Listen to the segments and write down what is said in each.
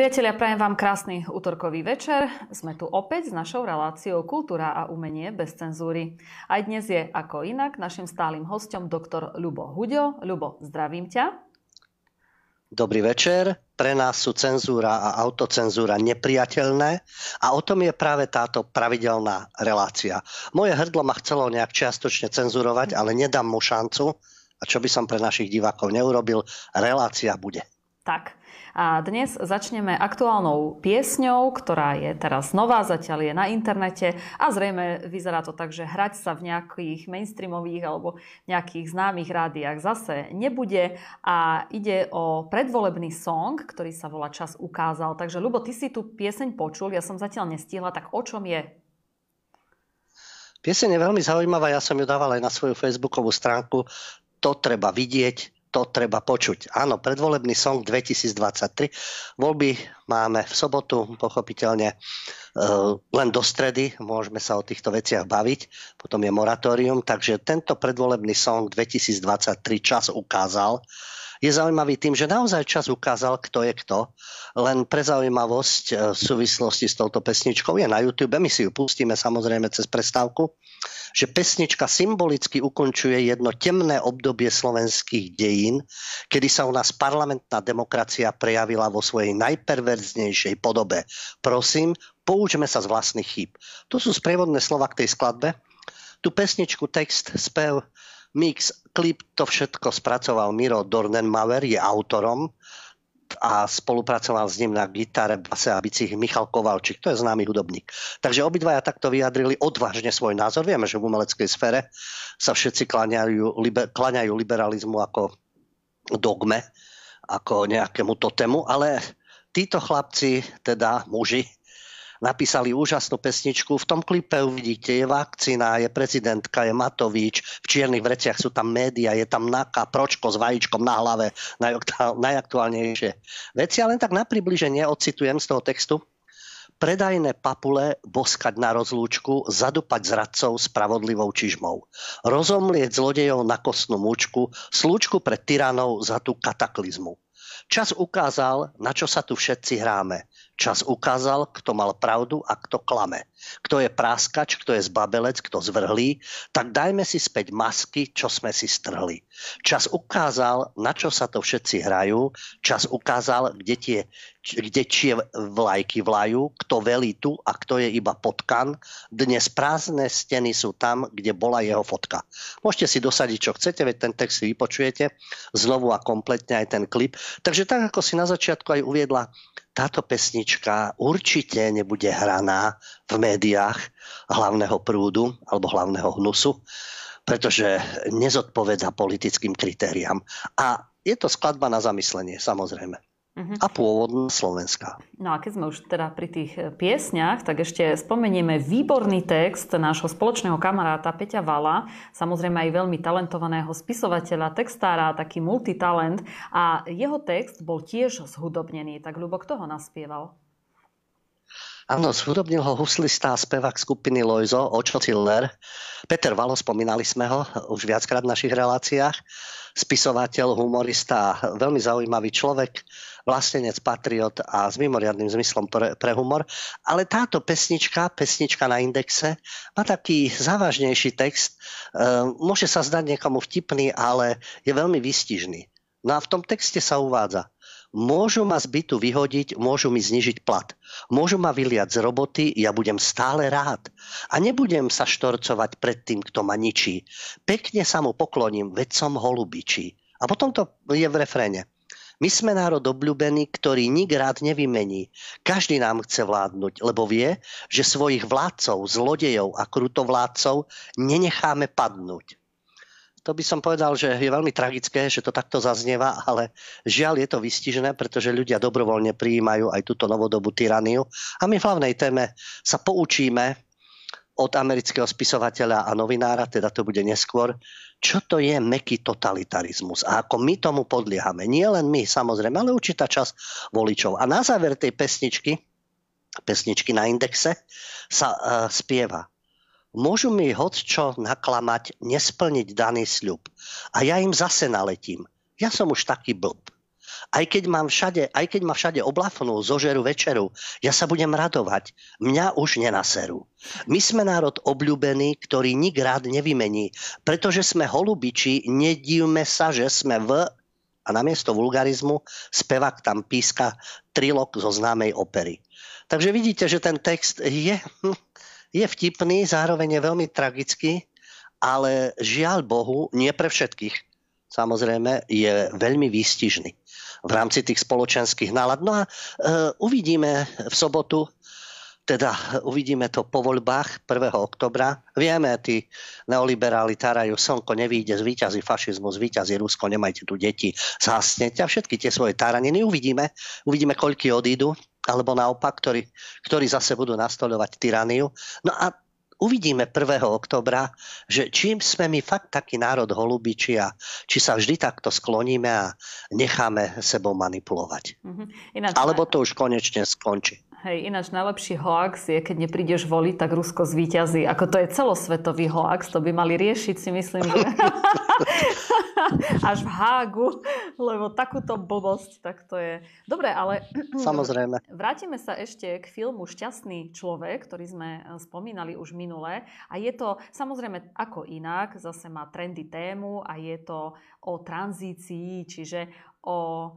Priatelia, prajem vám krásny útorkový večer. Sme tu opäť s našou reláciou Kultúra a umenie bez cenzúry. Aj dnes je ako inak našim stálym hostom doktor Ľubo Huďo. Ľubo, zdravím ťa. Dobrý večer. Pre nás sú cenzúra a autocenzúra nepriateľné a o tom je práve táto pravidelná relácia. Moje hrdlo ma chcelo nejak čiastočne cenzurovať, ale nedám mu šancu. A čo by som pre našich divákov neurobil, relácia bude. Tak, a dnes začneme aktuálnou piesňou, ktorá je teraz nová, zatiaľ je na internete a zrejme vyzerá to tak, že hrať sa v nejakých mainstreamových alebo nejakých známych rádiách zase nebude a ide o predvolebný song, ktorý sa volá Čas ukázal. Takže Lubo, ty si tú pieseň počul, ja som zatiaľ nestihla, tak o čom je? Pieseň je veľmi zaujímavá, ja som ju dával aj na svoju facebookovú stránku. To treba vidieť, to treba počuť. Áno, predvolebný song 2023. Voľby máme v sobotu, pochopiteľne e, len do stredy, môžeme sa o týchto veciach baviť, potom je moratórium, takže tento predvolebný song 2023 čas ukázal, je zaujímavý tým, že naozaj čas ukázal, kto je kto. Len pre zaujímavosť e, v súvislosti s touto pesničkou je na YouTube. My si ju pustíme samozrejme cez prestávku že pesnička symbolicky ukončuje jedno temné obdobie slovenských dejín, kedy sa u nás parlamentná demokracia prejavila vo svojej najperverznejšej podobe. Prosím, poučme sa z vlastných chýb. Tu sú sprievodné slova k tej skladbe. Tu pesničku, text, spev, mix, klip, to všetko spracoval Miro Dornenmauer, je autorom a spolupracoval s ním na gitare, base a bicích Michal Kovalčík, to je známy hudobník. Takže obidvaja takto vyjadrili odvážne svoj názor. Vieme, že v umeleckej sfére sa všetci klaňajú, liber, klaňajú liberalizmu ako dogme, ako nejakému totému, ale títo chlapci, teda muži, napísali úžasnú pesničku. V tom klipe uvidíte, je vakcína, je prezidentka, je Matovič, v čiernych vreciach sú tam média, je tam Naka, Pročko s vajíčkom na hlave, najaktuálnejšie veci. Ale len tak na približenie ocitujem z toho textu. Predajné papule boskať na rozlúčku, zadupať zradcov spravodlivou čižmou. Rozomlieť zlodejov na kostnú múčku, slúčku pre tyranov za tú kataklizmu. Čas ukázal, na čo sa tu všetci hráme. Čas ukázal, kto mal pravdu a kto klame. Kto je práskač, kto je zbabelec, kto zvrhlý, tak dajme si späť masky, čo sme si strhli. Čas ukázal, na čo sa to všetci hrajú. Čas ukázal, kde tie kde čie vlajky vlajú, kto velí tu a kto je iba potkan. Dnes prázdne steny sú tam, kde bola jeho fotka. Môžete si dosadiť, čo chcete, veď ten text si vypočujete znovu a kompletne aj ten klip. Takže tak, ako si na začiatku aj uviedla, táto pesnička určite nebude hraná v médiách hlavného prúdu alebo hlavného hnusu, pretože nezodpoveda politickým kritériám. A je to skladba na zamyslenie, samozrejme uh-huh. a pôvodná Slovenska. No a keď sme už teda pri tých e, piesňach, tak ešte spomenieme výborný text nášho spoločného kamaráta Peťa Vala, samozrejme aj veľmi talentovaného spisovateľa, textára, taký multitalent a jeho text bol tiež zhudobnený. Tak ľubo, kto ho naspieval? Áno, zhudobnil ho huslista a spevák skupiny Lojzo, Očo Ciller. Peter Valo, spomínali sme ho už viackrát v našich reláciách. Spisovateľ, humorista, veľmi zaujímavý človek vlastenec, patriot a s mimoriadným zmyslom pre, pre humor. Ale táto pesnička, pesnička na indexe, má taký závažnejší text. E, môže sa zdať niekomu vtipný, ale je veľmi výstižný. No a v tom texte sa uvádza, Môžu ma z bytu vyhodiť, môžu mi znižiť plat. Môžu ma vyliať z roboty, ja budem stále rád. A nebudem sa štorcovať pred tým, kto ma ničí. Pekne sa mu pokloním, veď som holubičí. A potom to je v refréne. My sme národ obľúbený, ktorý nik rád nevymení. Každý nám chce vládnuť, lebo vie, že svojich vládcov, zlodejov a krutovládcov nenecháme padnúť. To by som povedal, že je veľmi tragické, že to takto zaznieva, ale žiaľ je to vystižené, pretože ľudia dobrovoľne prijímajú aj túto novodobú tyraniu. A my v hlavnej téme sa poučíme od amerického spisovateľa a novinára, teda to bude neskôr, čo to je meký totalitarizmus a ako my tomu podliehame. Nie len my, samozrejme, ale určitá časť voličov. A na záver tej pesničky, pesničky na indexe, sa uh, spieva. Môžu mi hoď čo naklamať, nesplniť daný sľub. A ja im zase naletím. Ja som už taký blb. Aj keď, mám všade, aj keď ma všade oblafnú, zožeru večeru, ja sa budem radovať. Mňa už nenaserú. My sme národ obľúbený, ktorý nik rád nevymení. Pretože sme holubiči, nedívme sa, že sme v a namiesto vulgarizmu spevák tam píska trilok zo známej opery. Takže vidíte, že ten text je, je vtipný, zároveň je veľmi tragický, ale žiaľ Bohu, nie pre všetkých. Samozrejme, je veľmi výstižný v rámci tých spoločenských nálad. No a e, uvidíme v sobotu, teda uvidíme to po voľbách 1. oktobra. Vieme, tí neoliberáli tárajú slnko, nevíde z výťazí fašizmu, z výťazí Rusko, nemajte tu deti, zhasnete a všetky tie svoje táraniny uvidíme. Uvidíme, koľky odídu, alebo naopak, ktorí, ktorí zase budú nastoľovať tyraniu. No a uvidíme 1. oktobra, že čím sme my fakt taký národ holubiči a či sa vždy takto skloníme a necháme sebou manipulovať. Mm-hmm. Ináč, Alebo to už konečne skončí. Hej, ináč najlepší hoax je, keď neprídeš voliť, tak Rusko zvíťazí. Ako to je celosvetový hoax, to by mali riešiť si myslím, že až v Hágu, lebo takúto blbosť, tak to je. Dobre, ale Samozrejme. vrátime sa ešte k filmu Šťastný človek, ktorý sme eh, spomínali už minule. A je to samozrejme ako inak, zase má trendy tému a je to o tranzícii, čiže o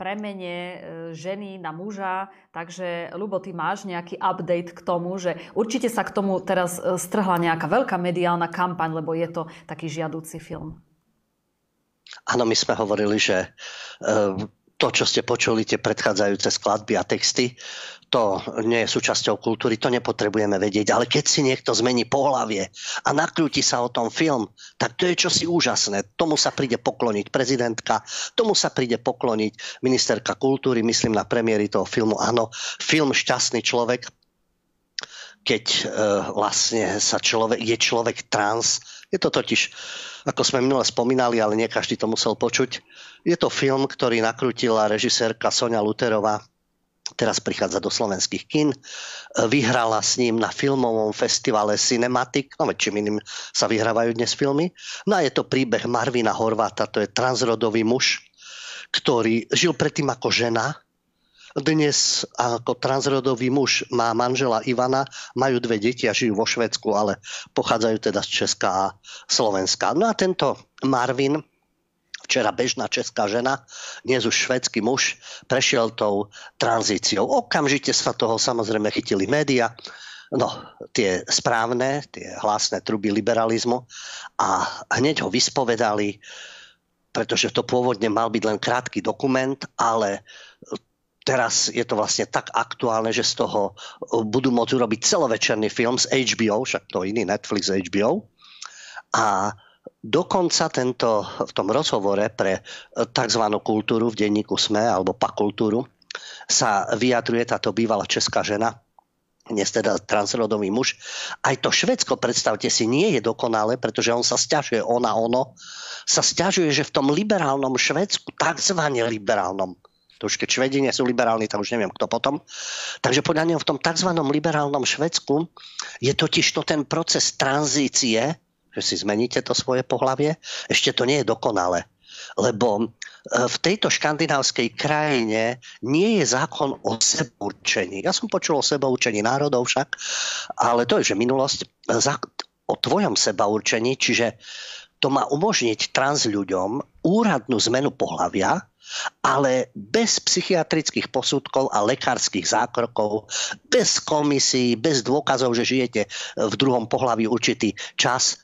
premene e, ženy na muža. Takže, Lubo, ty máš nejaký update k tomu, že určite sa k tomu teraz e, strhla nejaká veľká mediálna kampaň, lebo je to taký žiadúci film. Áno, my sme hovorili, že e, to, čo ste počuli, tie predchádzajúce skladby a texty, to nie je súčasťou kultúry, to nepotrebujeme vedieť. Ale keď si niekto zmení pohlavie a nakrúti sa o tom film, tak to je čosi úžasné. Tomu sa príde pokloniť prezidentka, tomu sa príde pokloniť ministerka kultúry, myslím na premiéry toho filmu. Áno, film Šťastný človek, keď e, vlastne sa človek, je človek trans. Je to totiž, ako sme minule spomínali, ale nie každý to musel počuť. Je to film, ktorý nakrútila režisérka Sonia Luterová teraz prichádza do slovenských kin. Vyhrala s ním na filmovom festivale Cinematic, no čím iným sa vyhrávajú dnes filmy. No a je to príbeh Marvina Horváta, to je transrodový muž, ktorý žil predtým ako žena, dnes ako transrodový muž má manžela Ivana, majú dve deti a žijú vo Švedsku, ale pochádzajú teda z Česka a Slovenska. No a tento Marvin včera bežná česká žena, dnes už švedský muž, prešiel tou tranzíciou. Okamžite sa toho samozrejme chytili média, no, tie správne, tie hlasné truby liberalizmu a hneď ho vyspovedali, pretože to pôvodne mal byť len krátky dokument, ale teraz je to vlastne tak aktuálne, že z toho budú môcť urobiť celovečerný film z HBO, však to iný Netflix HBO. A Dokonca tento, v tom rozhovore pre tzv. kultúru v denníku SME alebo pakultúru sa vyjadruje táto bývalá česká žena, dnes teda transrodový muž. Aj to Švedsko, predstavte si, nie je dokonalé, pretože on sa stiažuje, ona, ono, sa stiažuje, že v tom liberálnom Švedsku, tzv. liberálnom, to už keď Švedi sú liberálni, tak už neviem kto potom. Takže podľa neho v tom tzv. liberálnom Švedsku je totiž to ten proces tranzície že si zmeníte to svoje pohlavie, ešte to nie je dokonalé. Lebo e, v tejto škandinávskej krajine nie je zákon o sebeurčení. Ja som počul o sebeurčení národov však, ale to je že minulosť. O tvojom sebaurčení, čiže to má umožniť trans ľuďom úradnú zmenu pohlavia, ale bez psychiatrických posudkov a lekárskych zákrokov, bez komisí, bez dôkazov, že žijete v druhom pohlaví určitý čas,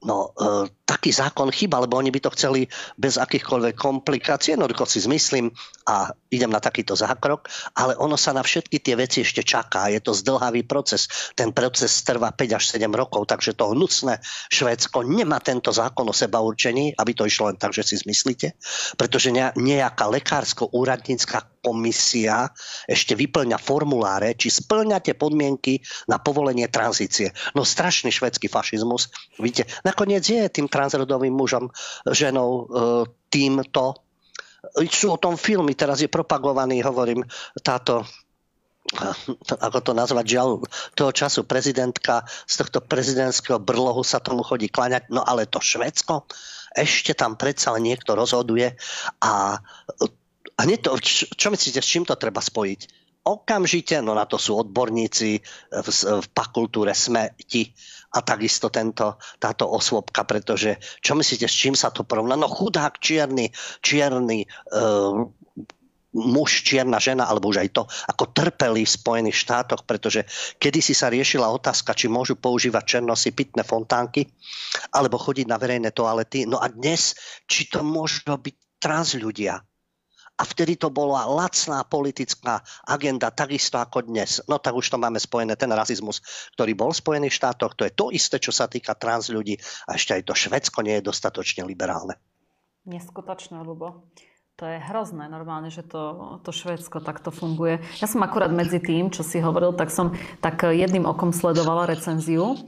No, e, taký zákon chyba, lebo oni by to chceli bez akýchkoľvek komplikácií. Jednoducho si zmyslím a idem na takýto zákrok, ale ono sa na všetky tie veci ešte čaká. Je to zdlhavý proces. Ten proces trvá 5 až 7 rokov, takže to hnusné Švédsko nemá tento zákon o seba určení, aby to išlo len tak, že si zmyslíte, pretože nejaká lekársko-úradnícka komisia ešte vyplňa formuláre, či splňate podmienky na povolenie tranzície. No strašný švedský fašizmus. Vidíte, nakoniec je tým transrodovým mužom, ženou e, týmto. Sú o tom filmy, teraz je propagovaný, hovorím, táto ako to nazvať, žiaľ, toho času prezidentka z tohto prezidentského brlohu sa tomu chodí klaňať, no ale to Švedsko, ešte tam predsa niekto rozhoduje a A nie to, čo myslíte, s čím to treba spojiť? Okamžite, no na to sú odborníci v, v pakultúre smeti a takisto tento, táto osôbka, pretože čo myslíte, s čím sa to porovná? No chudák, čierny, čierny, uh, muž, čierna žena, alebo už aj to, ako trpeli v Spojených štátoch, pretože kedysi sa riešila otázka, či môžu používať černosy pitné fontánky, alebo chodiť na verejné toalety. No a dnes, či to môžu byť trans ľudia. A vtedy to bola lacná politická agenda, takisto ako dnes. No tak už to máme spojené, ten rasizmus, ktorý bol v Spojených štátoch, to je to isté, čo sa týka trans ľudí. A ešte aj to Švedsko nie je dostatočne liberálne. Neskutočné, Lubo. To je hrozné normálne, že to, to Švédsko takto funguje. Ja som akurát medzi tým, čo si hovoril, tak som tak jedným okom sledovala recenziu,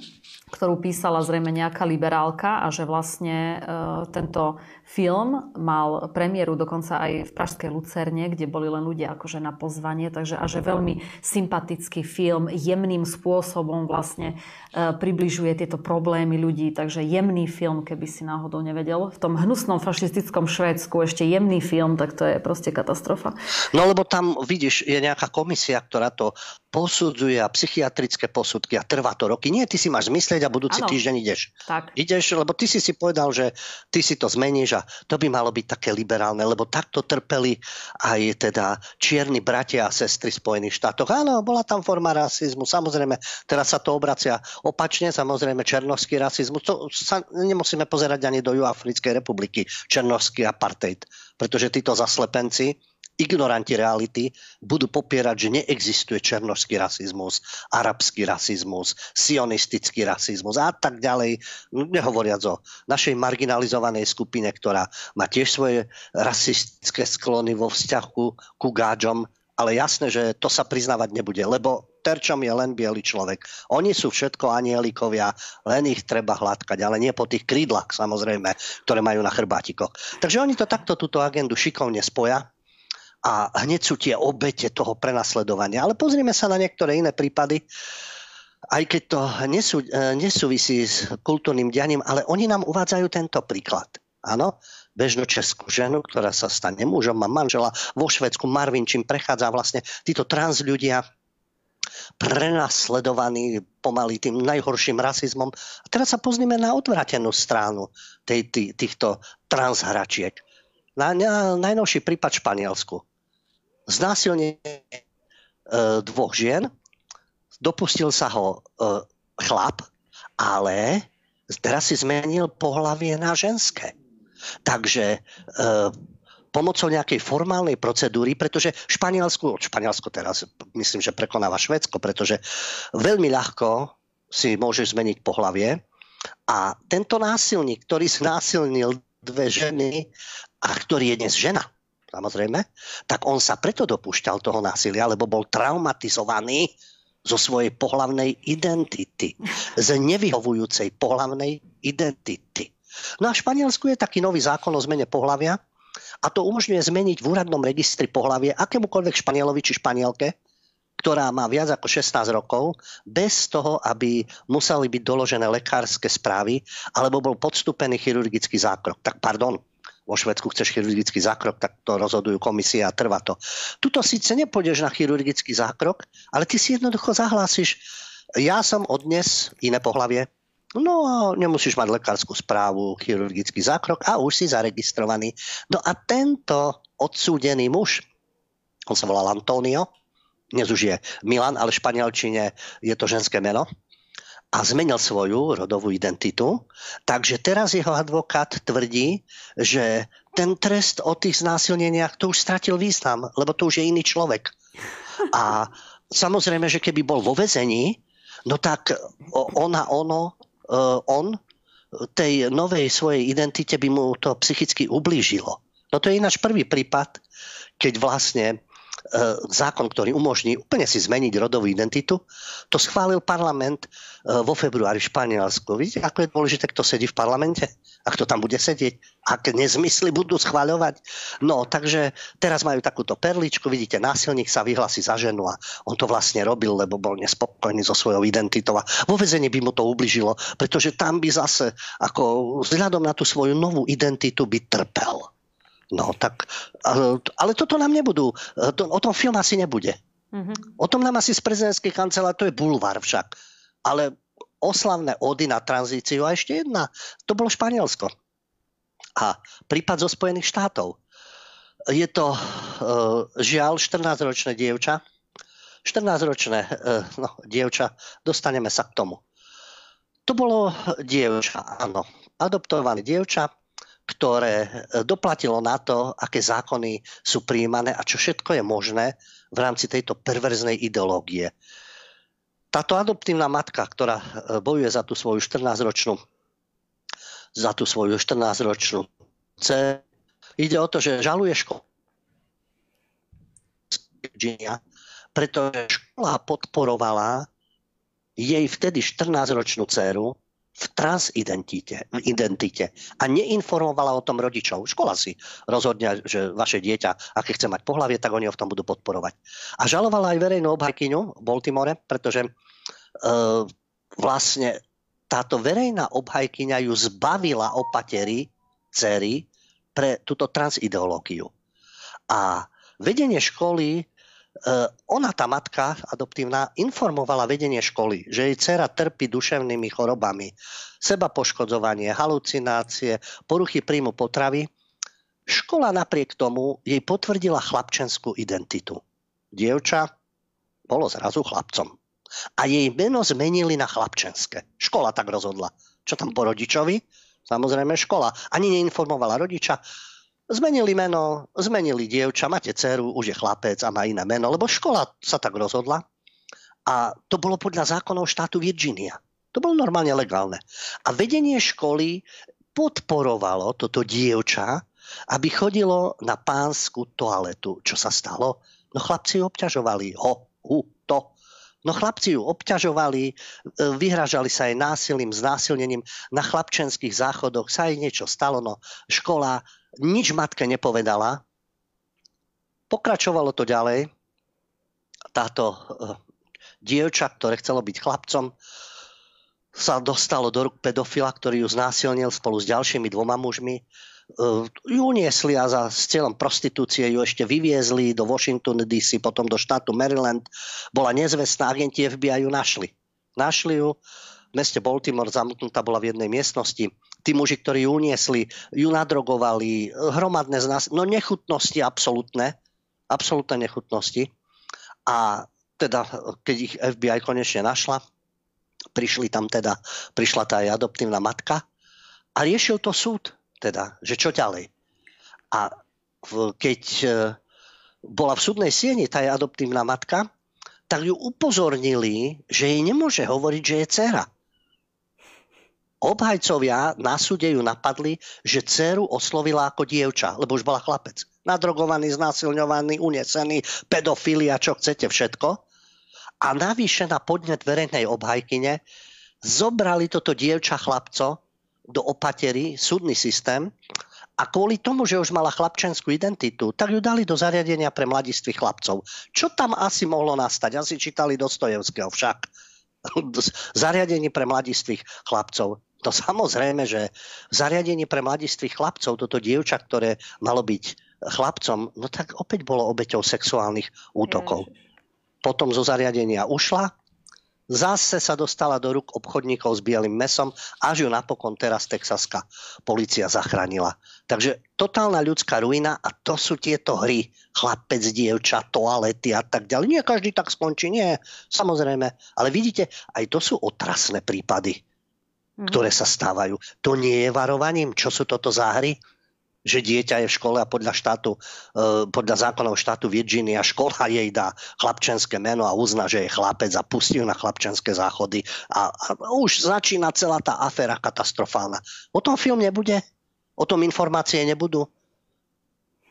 ktorú písala zrejme nejaká liberálka a že vlastne e, tento Film mal premiéru dokonca aj v Pražskej Lucerne, kde boli len ľudia akože na pozvanie, takže a že veľmi sympatický film, jemným spôsobom vlastne e, približuje tieto problémy ľudí, takže jemný film, keby si náhodou nevedel. V tom hnusnom fašistickom Švédsku ešte jemný film, tak to je proste katastrofa. No lebo tam vidíš, je nejaká komisia, ktorá to posudzuje a psychiatrické posudky a trvá to roky. Nie, ty si máš zmyslieť a budúci ano. týždeň ideš. Tak. Ideš, lebo ty si si povedal, že ty si to zmeníš a to by malo byť také liberálne, lebo takto trpeli aj teda čierni bratia a sestry Spojených štátoch. Áno, bola tam forma rasizmu, samozrejme, teraz sa to obracia opačne, samozrejme černovský rasizmus. To sa nemusíme pozerať ani do Juafrickej republiky, černovský apartheid, pretože títo zaslepenci ignoranti reality budú popierať, že neexistuje černožský rasizmus, arabský rasizmus, sionistický rasizmus a tak ďalej. Nehovoriac o našej marginalizovanej skupine, ktorá má tiež svoje rasistické sklony vo vzťahu ku gáďom, ale jasné, že to sa priznávať nebude, lebo terčom je len biely človek. Oni sú všetko anielikovia, len ich treba hladkať, ale nie po tých krídlach samozrejme, ktoré majú na chrbátikoch. Takže oni to takto túto agendu šikovne spoja a hneď sú tie obete toho prenasledovania. Ale pozrieme sa na niektoré iné prípady, aj keď to nesú, e, nesúvisí s kultúrnym dianím, ale oni nám uvádzajú tento príklad. Áno, bežnú českú ženu, ktorá sa stane mužom, má manžela vo Švedsku, Marvin, čím prechádza vlastne títo trans ľudia prenasledovaní pomaly tým najhorším rasizmom. A teraz sa pozrieme na odvratenú stranu tej, tý, týchto transhračiek. Na, na najnovší prípad v Španielsku znásilnenie e, dvoch žien, dopustil sa ho e, chlap, ale teraz si zmenil pohlavie na ženské. Takže e, pomocou nejakej formálnej procedúry, pretože Španielsku, Španielsko teraz myslím, že prekonáva Švedsko, pretože veľmi ľahko si môžeš zmeniť pohlavie a tento násilník, ktorý znásilnil dve ženy a ktorý je dnes žena, samozrejme, tak on sa preto dopúšťal toho násilia, lebo bol traumatizovaný zo svojej pohlavnej identity, z nevyhovujúcej pohlavnej identity. No a v Španielsku je taký nový zákon o zmene pohlavia a to umožňuje zmeniť v úradnom registri pohlavie akémukoľvek Španielovi či Španielke, ktorá má viac ako 16 rokov, bez toho, aby museli byť doložené lekárske správy alebo bol podstúpený chirurgický zákrok. Tak pardon, vo Švedsku chceš chirurgický zákrok, tak to rozhodujú komisie a trvá to. Tuto síce nepôjdeš na chirurgický zákrok, ale ty si jednoducho zahlásiš, ja som odnes iné pohlavie, No a nemusíš mať lekárskú správu, chirurgický zákrok a už si zaregistrovaný. No a tento odsúdený muž, on sa volal Antonio, dnes už je Milan, ale v španielčine je to ženské meno, a zmenil svoju rodovú identitu. Takže teraz jeho advokát tvrdí, že ten trest o tých znásilneniach to už stratil význam, lebo to už je iný človek. A samozrejme, že keby bol vo vezení, no tak ona, ono, on tej novej svojej identite by mu to psychicky ublížilo. No to je ináč prvý prípad, keď vlastne zákon, ktorý umožní úplne si zmeniť rodovú identitu. To schválil parlament e, vo februári v Španielsku. Vidíte, ako je dôležité, kto sedí v parlamente? A kto tam bude sedieť? Aké nezmysly budú schváľovať? No, takže teraz majú takúto perličku. Vidíte, násilník sa vyhlási za ženu a on to vlastne robil, lebo bol nespokojný so svojou identitou. A vo vezení by mu to ubližilo, pretože tam by zase, ako vzhľadom na tú svoju novú identitu by trpel. No tak, ale, toto nám nebudú, to, o tom film asi nebude. Mm-hmm. O tom nám asi z prezidentskej kancelárie, to je bulvár však. Ale oslavné ody na tranzíciu a ešte jedna, to bolo Španielsko. A prípad zo Spojených štátov. Je to uh, žiaľ 14-ročné dievča. 14-ročné uh, no, dievča, dostaneme sa k tomu. To bolo dievča, áno, adoptované dievča, ktoré e, doplatilo na to, aké zákony sú príjmané a čo všetko je možné v rámci tejto perverznej ideológie. Táto adoptívna matka, ktorá e, bojuje za tú svoju 14-ročnú za tú svoju 14-ročnú ide o to, že žaluje školu pretože škola podporovala jej vtedy 14-ročnú dceru v transidentite identite a neinformovala o tom rodičov. Škola si rozhodne, že vaše dieťa, aké chce mať pohlavie, tak oni ho v tom budú podporovať. A žalovala aj verejnú obhajkyňu v Baltimore, pretože e, vlastne táto verejná obhajkyňa ju zbavila opatery, cery, pre túto transideológiu. A vedenie školy ona, tá matka adoptívna, informovala vedenie školy, že jej dcera trpí duševnými chorobami, seba poškodzovanie, halucinácie, poruchy príjmu potravy. Škola napriek tomu jej potvrdila chlapčenskú identitu. Dievča bolo zrazu chlapcom. A jej meno zmenili na chlapčenské. Škola tak rozhodla. Čo tam po rodičovi? Samozrejme škola. Ani neinformovala rodiča Zmenili meno, zmenili dievča, máte dceru, už je chlapec a má iné meno, lebo škola sa tak rozhodla. A to bolo podľa zákonov štátu Virginia. To bolo normálne legálne. A vedenie školy podporovalo toto dievča, aby chodilo na pánsku toaletu. Čo sa stalo? No chlapci ju obťažovali. Ho, hu, to. No chlapci ju obťažovali, e, vyhražali sa aj násilím, znásilnením. Na chlapčenských záchodoch sa aj niečo stalo. No škola nič matke nepovedala. Pokračovalo to ďalej. Táto uh, dievča, ktoré chcelo byť chlapcom, sa dostalo do rúk pedofila, ktorý ju znásilnil spolu s ďalšími dvoma mužmi. Uh, ju uniesli a za, s cieľom prostitúcie ju ešte vyviezli do Washington DC, potom do štátu Maryland. Bola nezvestná, agenti FBI ju našli. Našli ju v meste Baltimore, zamknutá bola v jednej miestnosti tí muži, ktorí ju uniesli, ju nadrogovali, hromadné z nás, no nechutnosti absolútne, absolútne nechutnosti. A teda, keď ich FBI konečne našla, prišli tam teda, prišla tá aj adoptívna matka a riešil to súd, teda, že čo ďalej. A keď e, bola v súdnej sieni tá adoptívna matka, tak ju upozornili, že jej nemôže hovoriť, že je dcera Obhajcovia na súde ju napadli, že dceru oslovila ako dievča, lebo už bola chlapec. Nadrogovaný, znásilňovaný, unesený, pedofilia, čo chcete, všetko. A navyše na podnet verejnej obhajkyne zobrali toto dievča chlapco do opatery, súdny systém, a kvôli tomu, že už mala chlapčenskú identitu, tak ju dali do zariadenia pre mladistvých chlapcov. Čo tam asi mohlo nastať? Asi čítali Dostojevského však. Zariadenie pre mladistvých chlapcov. No samozrejme, že v zariadení pre mladistvých chlapcov toto dievča, ktoré malo byť chlapcom, no tak opäť bolo obeťou sexuálnych útokov. Potom zo zariadenia ušla, zase sa dostala do rúk obchodníkov s bielým mesom, až ju napokon teraz texaská policia zachránila. Takže totálna ľudská ruina a to sú tieto hry. Chlapec, dievča, toalety a tak ďalej. Nie každý tak skončí, nie, samozrejme. Ale vidíte, aj to sú otrasné prípady. Ktoré sa stávajú. To nie je varovaním. Čo sú toto za hry? že dieťa je v škole a podľa štátu, e, podľa zákonov štátu Virginia škola jej dá chlapčenské meno a uzná, že je chlapec a pustí ju na chlapčenské záchody a, a už začína celá tá aféra katastrofálna. O tom film nebude? O tom informácie nebudú?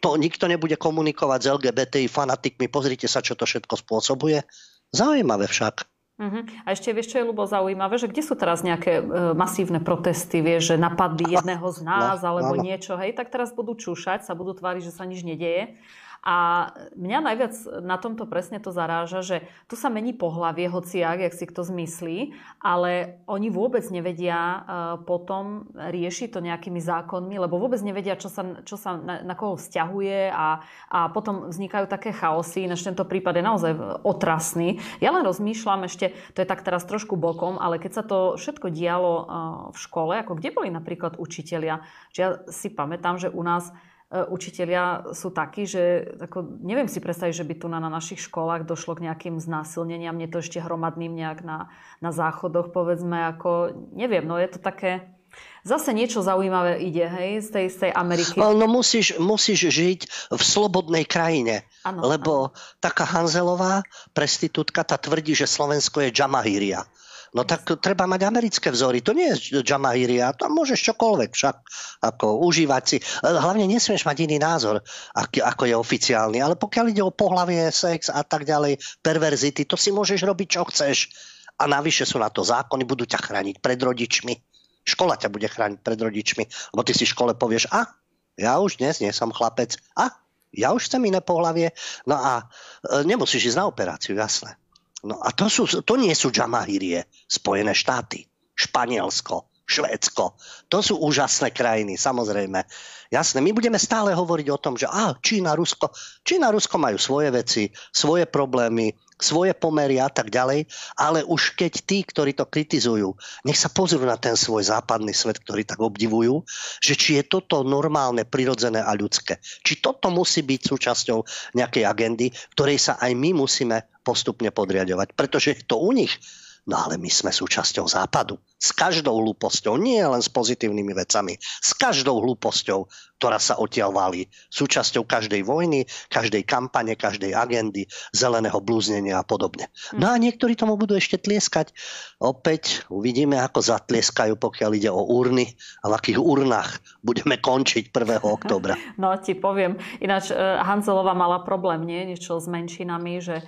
To nikto nebude komunikovať s LGBTI fanatikmi. Pozrite sa, čo to všetko spôsobuje. Zaujímavé však. Uh-huh. A ešte vieš, čo je ľubo zaujímavé, že kde sú teraz nejaké e, masívne protesty, vieš, že napadli jedného z nás no, alebo no. niečo, hej, tak teraz budú čúšať, sa budú tváriť, že sa nič nedieje. A mňa najviac na tomto presne to zaráža, že tu sa mení pohlavie, hociak, jak si kto zmyslí, ale oni vôbec nevedia uh, potom riešiť to nejakými zákonmi, lebo vôbec nevedia, čo sa, čo sa na, na koho vzťahuje a, a potom vznikajú také chaosy. Ináč tento prípad je naozaj otrasný. Ja len rozmýšľam ešte, to je tak teraz trošku bokom, ale keď sa to všetko dialo uh, v škole, ako kde boli napríklad učitelia, že ja si pamätám, že u nás E, učitelia sú takí, že ako, neviem si predstaviť, že by tu na, na našich školách došlo k nejakým znásilneniam, nie to ešte hromadným nejak na, na záchodoch, povedzme, ako, neviem, no je to také, zase niečo zaujímavé ide, hej, z tej, z tej Ameriky. No, no musíš, musíš žiť v slobodnej krajine, ano, lebo ano. taká Hanzelová prestitútka, tá tvrdí, že Slovensko je Jamahíria. No tak treba mať americké vzory. To nie je Jamahíria, tam môžeš čokoľvek však ako užívať si. Hlavne nesmieš mať iný názor, ako je oficiálny. Ale pokiaľ ide o pohlavie, sex a tak ďalej, perverzity, to si môžeš robiť, čo chceš. A navyše sú na to zákony, budú ťa chrániť pred rodičmi. Škola ťa bude chrániť pred rodičmi, lebo ty si v škole povieš, a ja už dnes nie som chlapec, a ja už chcem iné pohlavie. No a e, nemusíš ísť na operáciu, jasné. No a to, sú, to nie sú Džamahírie, Spojené štáty, Španielsko, Švédsko. To sú úžasné krajiny, samozrejme. Jasné, my budeme stále hovoriť o tom, že á, Čína, Rusko, Čína, Rusko majú svoje veci, svoje problémy, svoje pomery a tak ďalej, ale už keď tí, ktorí to kritizujú, nech sa pozrú na ten svoj západný svet, ktorý tak obdivujú, že či je toto normálne, prirodzené a ľudské. Či toto musí byť súčasťou nejakej agendy, ktorej sa aj my musíme postupne podriadovať, pretože to u nich No ale my sme súčasťou západu. S každou hlúposťou, nie len s pozitívnymi vecami, s každou hlúposťou, ktorá sa odtiaľ valí. Súčasťou každej vojny, každej kampane, každej agendy, zeleného blúznenia a podobne. No a niektorí tomu budú ešte tlieskať. Opäť uvidíme, ako zatlieskajú, pokiaľ ide o urny a v akých urnách budeme končiť 1. oktobra. No ti poviem. Ináč eh, Hanzelová mala problém, nie? Niečo s menšinami, že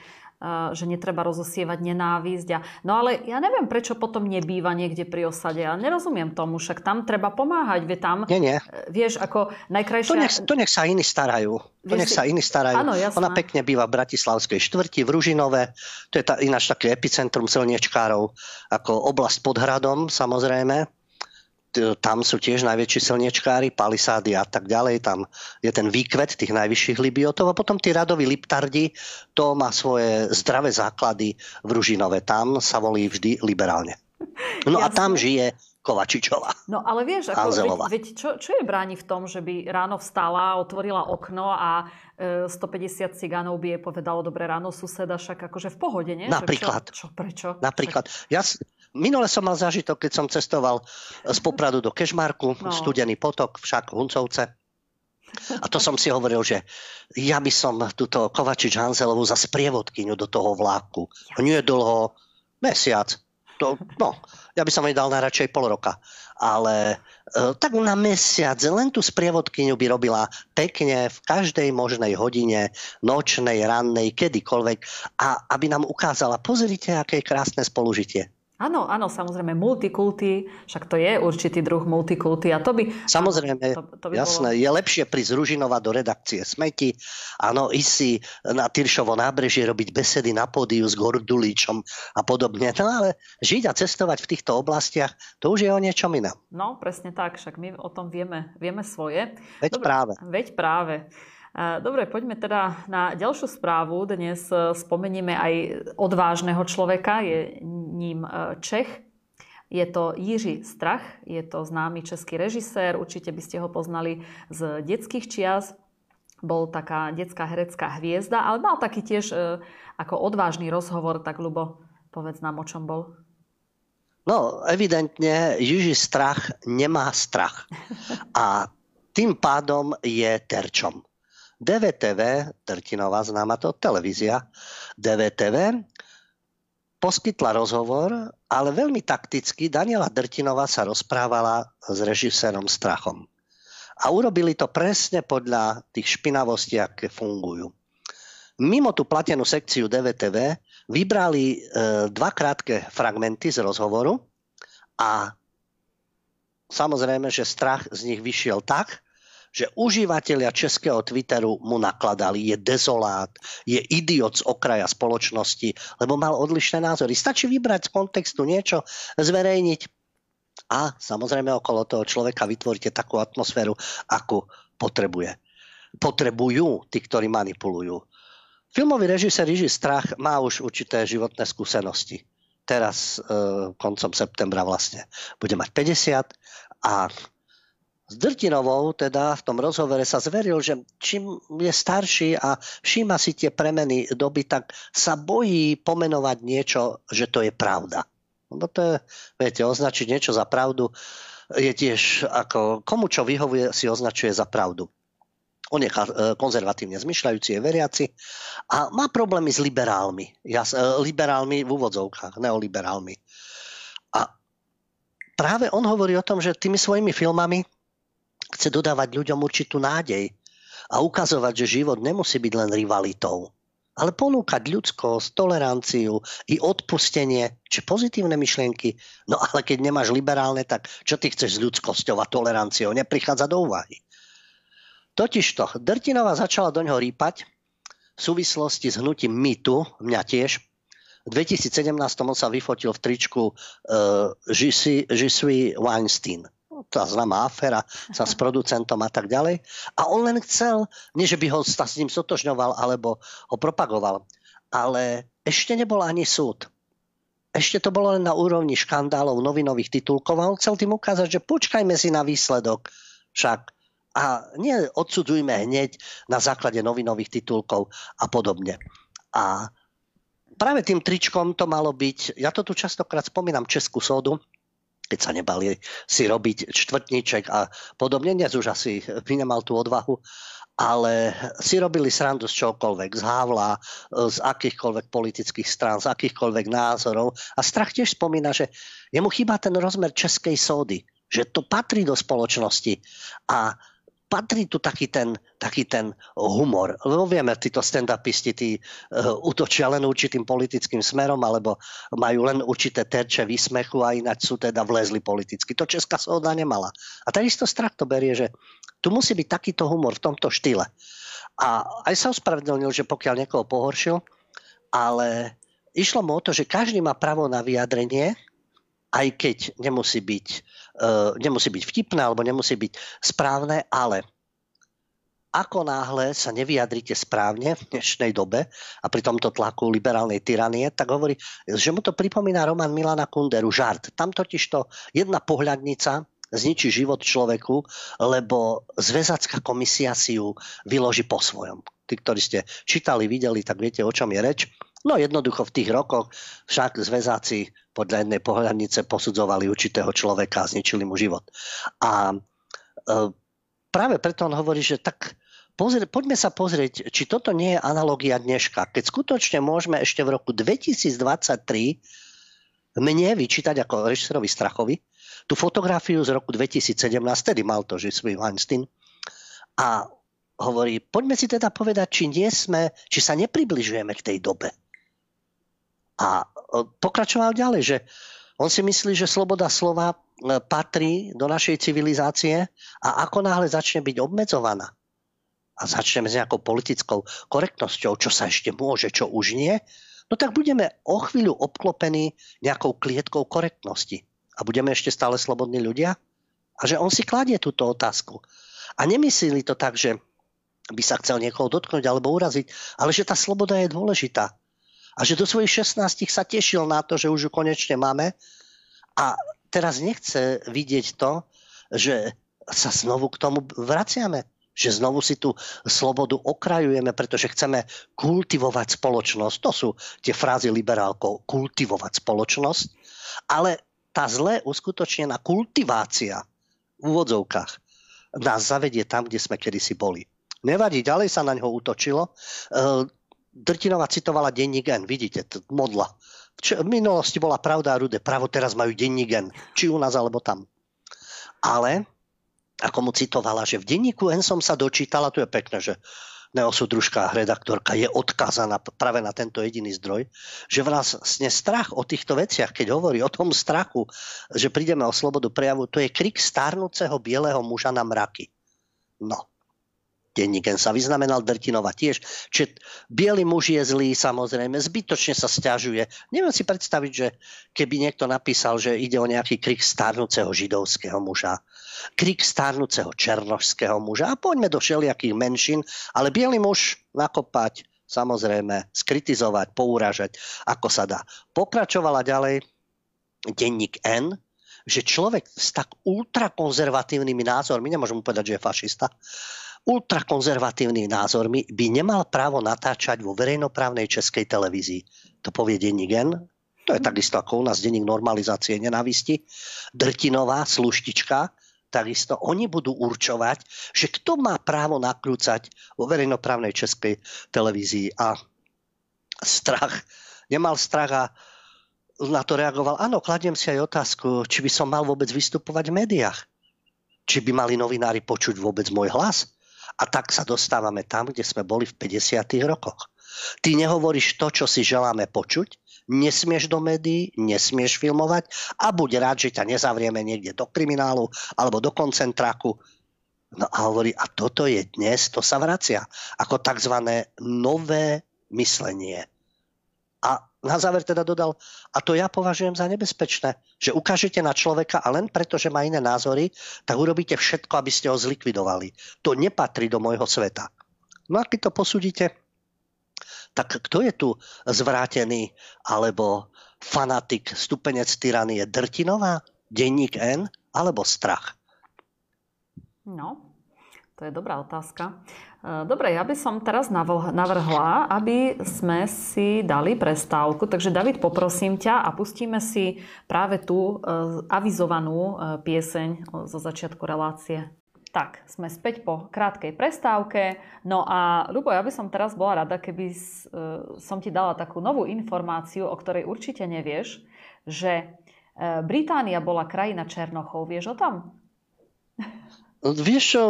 že netreba rozosievať nenávisť. A, no ale ja neviem, prečo potom nebýva niekde pri osade. Ja nerozumiem tomu, však tam treba pomáhať. Vie tam, nie, nie. Vieš, ako najkrajšia... To nech, to nech sa iní starajú. To nech sa iní starajú. Áno, Ona pekne býva v Bratislavskej štvrti, v Ružinove. To je tá, ináč také epicentrum silniečkárov, ako oblasť pod hradom, samozrejme tam sú tiež najväčší silniečkári, palisády a tak ďalej. Tam je ten výkvet tých najvyšších libiotov a potom tí radoví liptardi, to má svoje zdravé základy v Ružinove. Tam sa volí vždy liberálne. No Jasne. a tam žije Kovačičová. No ale vieš, ako, veď, veď čo, čo je bráni v tom, že by ráno vstala, otvorila okno a e, 150 cigánov by jej povedalo dobré ráno suseda, však akože v pohode, nie? Napríklad. Čo, čo, prečo? Napríklad. Ja, Minule som mal zážitok, keď som cestoval z Popradu do Kešmarku, no. studený potok, však Huncovce. A to som si hovoril, že ja by som túto Kovačič Hanzelovú za sprievodkyňu do toho vláku. Ja. Nie je dlho, mesiac. To, no, ja by som jej dal najradšej pol roka. Ale e, tak na mesiac len tú sprievodkyňu by robila pekne v každej možnej hodine, nočnej, rannej, kedykoľvek. A aby nám ukázala, pozrite, aké krásne spolužitie. Áno, áno, samozrejme, multikulty, však to je určitý druh multikulty a to by... Samozrejme, to, to by jasné, bolo... je lepšie prísť Ružinova do redakcie Smeti, áno, ísť si na Tyršovo nábrežie, robiť besedy na pódiu s Gordulíčom a podobne, no ale žiť a cestovať v týchto oblastiach, to už je o niečom iné. No, presne tak, však my o tom vieme, vieme svoje. Veď Dobre, práve. Veď práve. Dobre, poďme teda na ďalšiu správu. Dnes e, spomenieme aj odvážneho človeka, je ním e, Čech. Je to Jiří Strach, je to známy český režisér, určite by ste ho poznali z detských čias. Bol taká detská herecká hviezda, ale mal taký tiež e, ako odvážny rozhovor, tak Lubo, povedz nám, o čom bol. No, evidentne Jiří Strach nemá strach. A tým pádom je terčom. DVTV, Trtinová známa to, televízia, DVTV, poskytla rozhovor, ale veľmi takticky Daniela Drtinová sa rozprávala s režisérom Strachom. A urobili to presne podľa tých špinavostí, aké fungujú. Mimo tú platenú sekciu DVTV vybrali e, dva krátke fragmenty z rozhovoru a samozrejme, že strach z nich vyšiel tak, že užívateľia českého Twitteru mu nakladali, je dezolát, je idiot z okraja spoločnosti, lebo mal odlišné názory. Stačí vybrať z kontextu niečo, zverejniť a samozrejme okolo toho človeka vytvoríte takú atmosféru, akú potrebuje. Potrebujú tí, ktorí manipulujú. Filmový režisér Jiži Strach má už určité životné skúsenosti. Teraz e, koncom septembra vlastne bude mať 50 a s Drtinovou teda v tom rozhovore sa zveril, že čím je starší a všíma si tie premeny doby, tak sa bojí pomenovať niečo, že to je pravda. Lebo to je, viete, označiť niečo za pravdu je tiež ako komu čo vyhovuje, si označuje za pravdu. On je konzervatívne zmyšľajúci, je veriaci a má problémy s liberálmi. Ja, e, liberálmi v úvodzovkách, neoliberálmi. A práve on hovorí o tom, že tými svojimi filmami chce dodávať ľuďom určitú nádej a ukazovať, že život nemusí byť len rivalitou, ale ponúkať ľudskosť, toleranciu i odpustenie, či pozitívne myšlienky. No ale keď nemáš liberálne, tak čo ty chceš s ľudskosťou a toleranciou? Neprichádza do úvahy. Totižto, Drtinová začala do ňoho rýpať v súvislosti s hnutím MITu, mňa tiež. V 2017 on sa vyfotil v tričku uh, Je suis Weinstein tá známa aféra sa s producentom a tak ďalej. A on len chcel, nie že by ho s ním sotožňoval alebo ho propagoval, ale ešte nebol ani súd. Ešte to bolo len na úrovni škandálov novinových titulkov a on chcel tým ukázať, že počkajme si na výsledok však a nie odsudzujme hneď na základe novinových titulkov a podobne. A práve tým tričkom to malo byť, ja to tu častokrát spomínam Českú sodu, keď sa nebali si robiť čtvrtníček a podobne. Dnes už asi nemal tú odvahu, ale si robili srandu z čokoľvek, z Havla, z akýchkoľvek politických strán, z akýchkoľvek názorov. A strach tiež spomína, že jemu chýba ten rozmer českej sódy, že to patrí do spoločnosti. A patrí tu taký ten, taký ten humor. Lebo vieme, títo stand-upisti tí, uh, útočia len určitým politickým smerom alebo majú len určité terče výsmechu a ináč sú teda vlezli politicky. To Česká soda nemala. A takisto strach to berie, že tu musí byť takýto humor v tomto štýle. A aj sa ospravedlnil, že pokiaľ niekoho pohoršil, ale išlo mu o to, že každý má právo na vyjadrenie, aj keď nemusí byť, uh, nemusí byť vtipné alebo nemusí byť správne, ale ako náhle sa nevyjadrite správne v dnešnej dobe a pri tomto tlaku liberálnej tyranie, tak hovorí, že mu to pripomína Roman Milana Kunderu, žart. Tam totiž to jedna pohľadnica zničí život človeku, lebo zväzacká komisia si ju vyloží po svojom. Tí, ktorí ste čítali, videli, tak viete, o čom je reč. No jednoducho v tých rokoch však zväzáci podľa jednej pohľadnice posudzovali určitého človeka a zničili mu život. A e, práve preto on hovorí, že tak pozri, poďme sa pozrieť, či toto nie je analogia dneška. Keď skutočne môžeme ešte v roku 2023 mne vyčítať ako režisérovi Strachovi tú fotografiu z roku 2017, tedy mal to, že svoj Weinstein, a hovorí, poďme si teda povedať, či nie sme, či sa nepribližujeme k tej dobe. A pokračoval ďalej, že on si myslí, že sloboda slova e, patrí do našej civilizácie a ako náhle začne byť obmedzovaná a začneme s nejakou politickou korektnosťou, čo sa ešte môže, čo už nie, no tak budeme o chvíľu obklopení nejakou klietkou korektnosti. A budeme ešte stále slobodní ľudia? A že on si kladie túto otázku. A nemyslí to tak, že by sa chcel niekoho dotknúť alebo uraziť, ale že tá sloboda je dôležitá. A že do svojich 16 sa tešil na to, že už ju konečne máme a teraz nechce vidieť to, že sa znovu k tomu vraciame. Že znovu si tú slobodu okrajujeme, pretože chceme kultivovať spoločnosť. To sú tie frázy liberálkov. Kultivovať spoločnosť. Ale tá zle uskutočnená kultivácia v úvodzovkách nás zavedie tam, kde sme kedysi boli. Nevadí, ďalej sa na ňo útočilo. Drtinová citovala denní gen, vidíte, t- modla. V, v minulosti bola pravda a rude, pravo teraz majú denní gen, či u nás alebo tam. Ale, ako mu citovala, že v denníku N som sa dočítala, tu je pekné, že neosudružká redaktorka je odkázaná práve na tento jediný zdroj, že vlastne strach o týchto veciach, keď hovorí o tom strachu, že prídeme o slobodu prejavu, to je krik starnúceho bieleho muža na mraky. No, denníken sa vyznamenal Drtinova tiež. Čiže biely muž je zlý, samozrejme, zbytočne sa stiažuje. Neviem si predstaviť, že keby niekto napísal, že ide o nejaký krik starnúceho židovského muža, krik starnúceho černožského muža a poďme do všelijakých menšín, ale biely muž nakopať, samozrejme, skritizovať, pouražať, ako sa dá. Pokračovala ďalej denník N, že človek s tak ultrakonzervatívnymi názormi, nemôžem mu povedať, že je fašista, ultrakonzervatívnymi názormi by nemal právo natáčať vo verejnoprávnej českej televízii. To povie denník N. To je takisto ako u nás denník normalizácie nenávisti. Drtinová, sluštička, takisto oni budú určovať, že kto má právo nakrúcať vo verejnoprávnej českej televízii. A strach, nemal strach a na to reagoval, áno, kladiem si aj otázku, či by som mal vôbec vystupovať v médiách. Či by mali novinári počuť vôbec môj hlas. A tak sa dostávame tam, kde sme boli v 50. rokoch. Ty nehovoríš to, čo si želáme počuť, nesmieš do médií, nesmieš filmovať a buď rád, že ťa nezavrieme niekde do kriminálu alebo do koncentráku. No a hovorí, a toto je dnes, to sa vracia ako tzv. nové myslenie. A na záver teda dodal, a to ja považujem za nebezpečné, že ukážete na človeka a len preto, že má iné názory, tak urobíte všetko, aby ste ho zlikvidovali. To nepatrí do môjho sveta. No a keď to posúdite, tak kto je tu zvrátený alebo fanatik, stupenec tyranie? Drtinová, denník N alebo strach? No, to je dobrá otázka. E, dobre, ja by som teraz navrhla, aby sme si dali prestávku. Takže David, poprosím ťa a pustíme si práve tú e, avizovanú e, pieseň zo začiatku relácie. Tak, sme späť po krátkej prestávke. No a Ľubo, ja by som teraz bola rada, keby som ti dala takú novú informáciu, o ktorej určite nevieš, že Británia bola krajina Černochov. Vieš o tom? Vieš čo,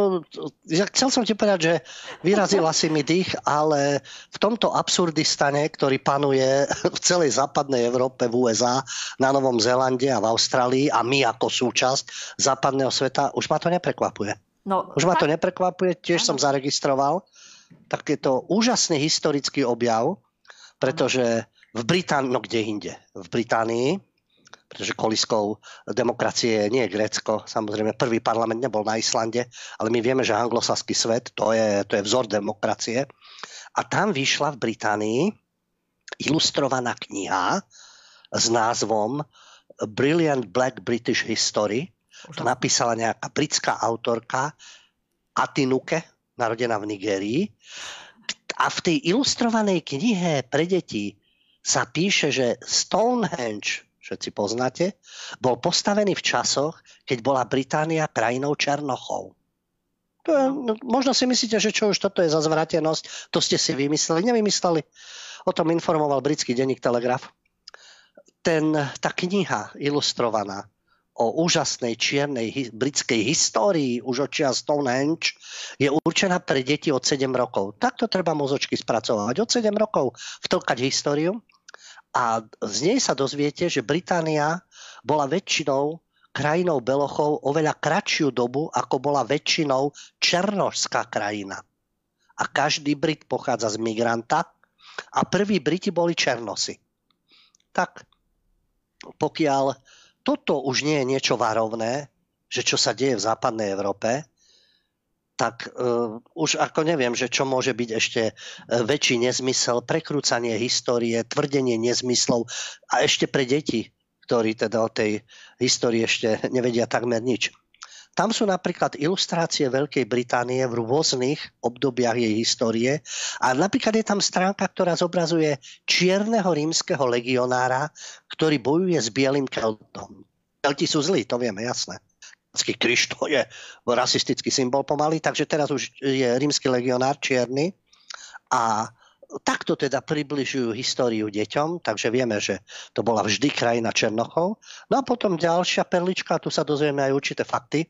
ja chcel som ti povedať, že vyrazila si mi dých, ale v tomto absurdistane, ktorý panuje v celej západnej Európe, v USA, na Novom Zélande a v Austrálii a my ako súčasť západného sveta, už ma to neprekvapuje. No, už ma to neprekvapuje, tiež ano. som zaregistroval. Tak je to úžasný historický objav, pretože v Británii, no kde inde, v Británii pretože koliskou demokracie nie je Grécko. Samozrejme, prvý parlament nebol na Islande, ale my vieme, že anglosaský svet to je, to je vzor demokracie. A tam vyšla v Británii ilustrovaná kniha s názvom Brilliant Black British History. To napísala nejaká britská autorka Atinuke, narodená v Nigérii. A v tej ilustrovanej knihe pre deti sa píše, že Stonehenge všetci poznáte, bol postavený v časoch, keď bola Británia krajinou Černochov. To je, no, možno si myslíte, že čo už toto je za zvratenosť, to ste si vymysleli. Nevymysleli. O tom informoval britský denník Telegraf. Ten, tá kniha ilustrovaná o úžasnej čiernej hi, britskej histórii už od čia Stonehenge je určená pre deti od 7 rokov. Takto treba mozočky spracovať. Od 7 rokov vtlkať históriu a z nej sa dozviete, že Británia bola väčšinou krajinou Belochov oveľa kratšiu dobu, ako bola väčšinou černožská krajina. A každý Brit pochádza z migranta a prví Briti boli Černosy. Tak pokiaľ toto už nie je niečo varovné, že čo sa deje v západnej Európe, tak uh, už ako neviem, že čo môže byť ešte uh, väčší nezmysel, prekrúcanie histórie, tvrdenie nezmyslov a ešte pre deti, ktorí teda o tej histórii ešte nevedia takmer nič. Tam sú napríklad ilustrácie Veľkej Británie v rôznych obdobiach jej histórie a napríklad je tam stránka, ktorá zobrazuje čierneho rímskeho legionára, ktorý bojuje s bielým keltom. Kelti sú zlí, to vieme, jasné kríž to je rasistický symbol pomaly, takže teraz už je rímsky legionár čierny a takto teda približujú históriu deťom, takže vieme, že to bola vždy krajina Černochov. No a potom ďalšia perlička, tu sa dozvieme aj určité fakty,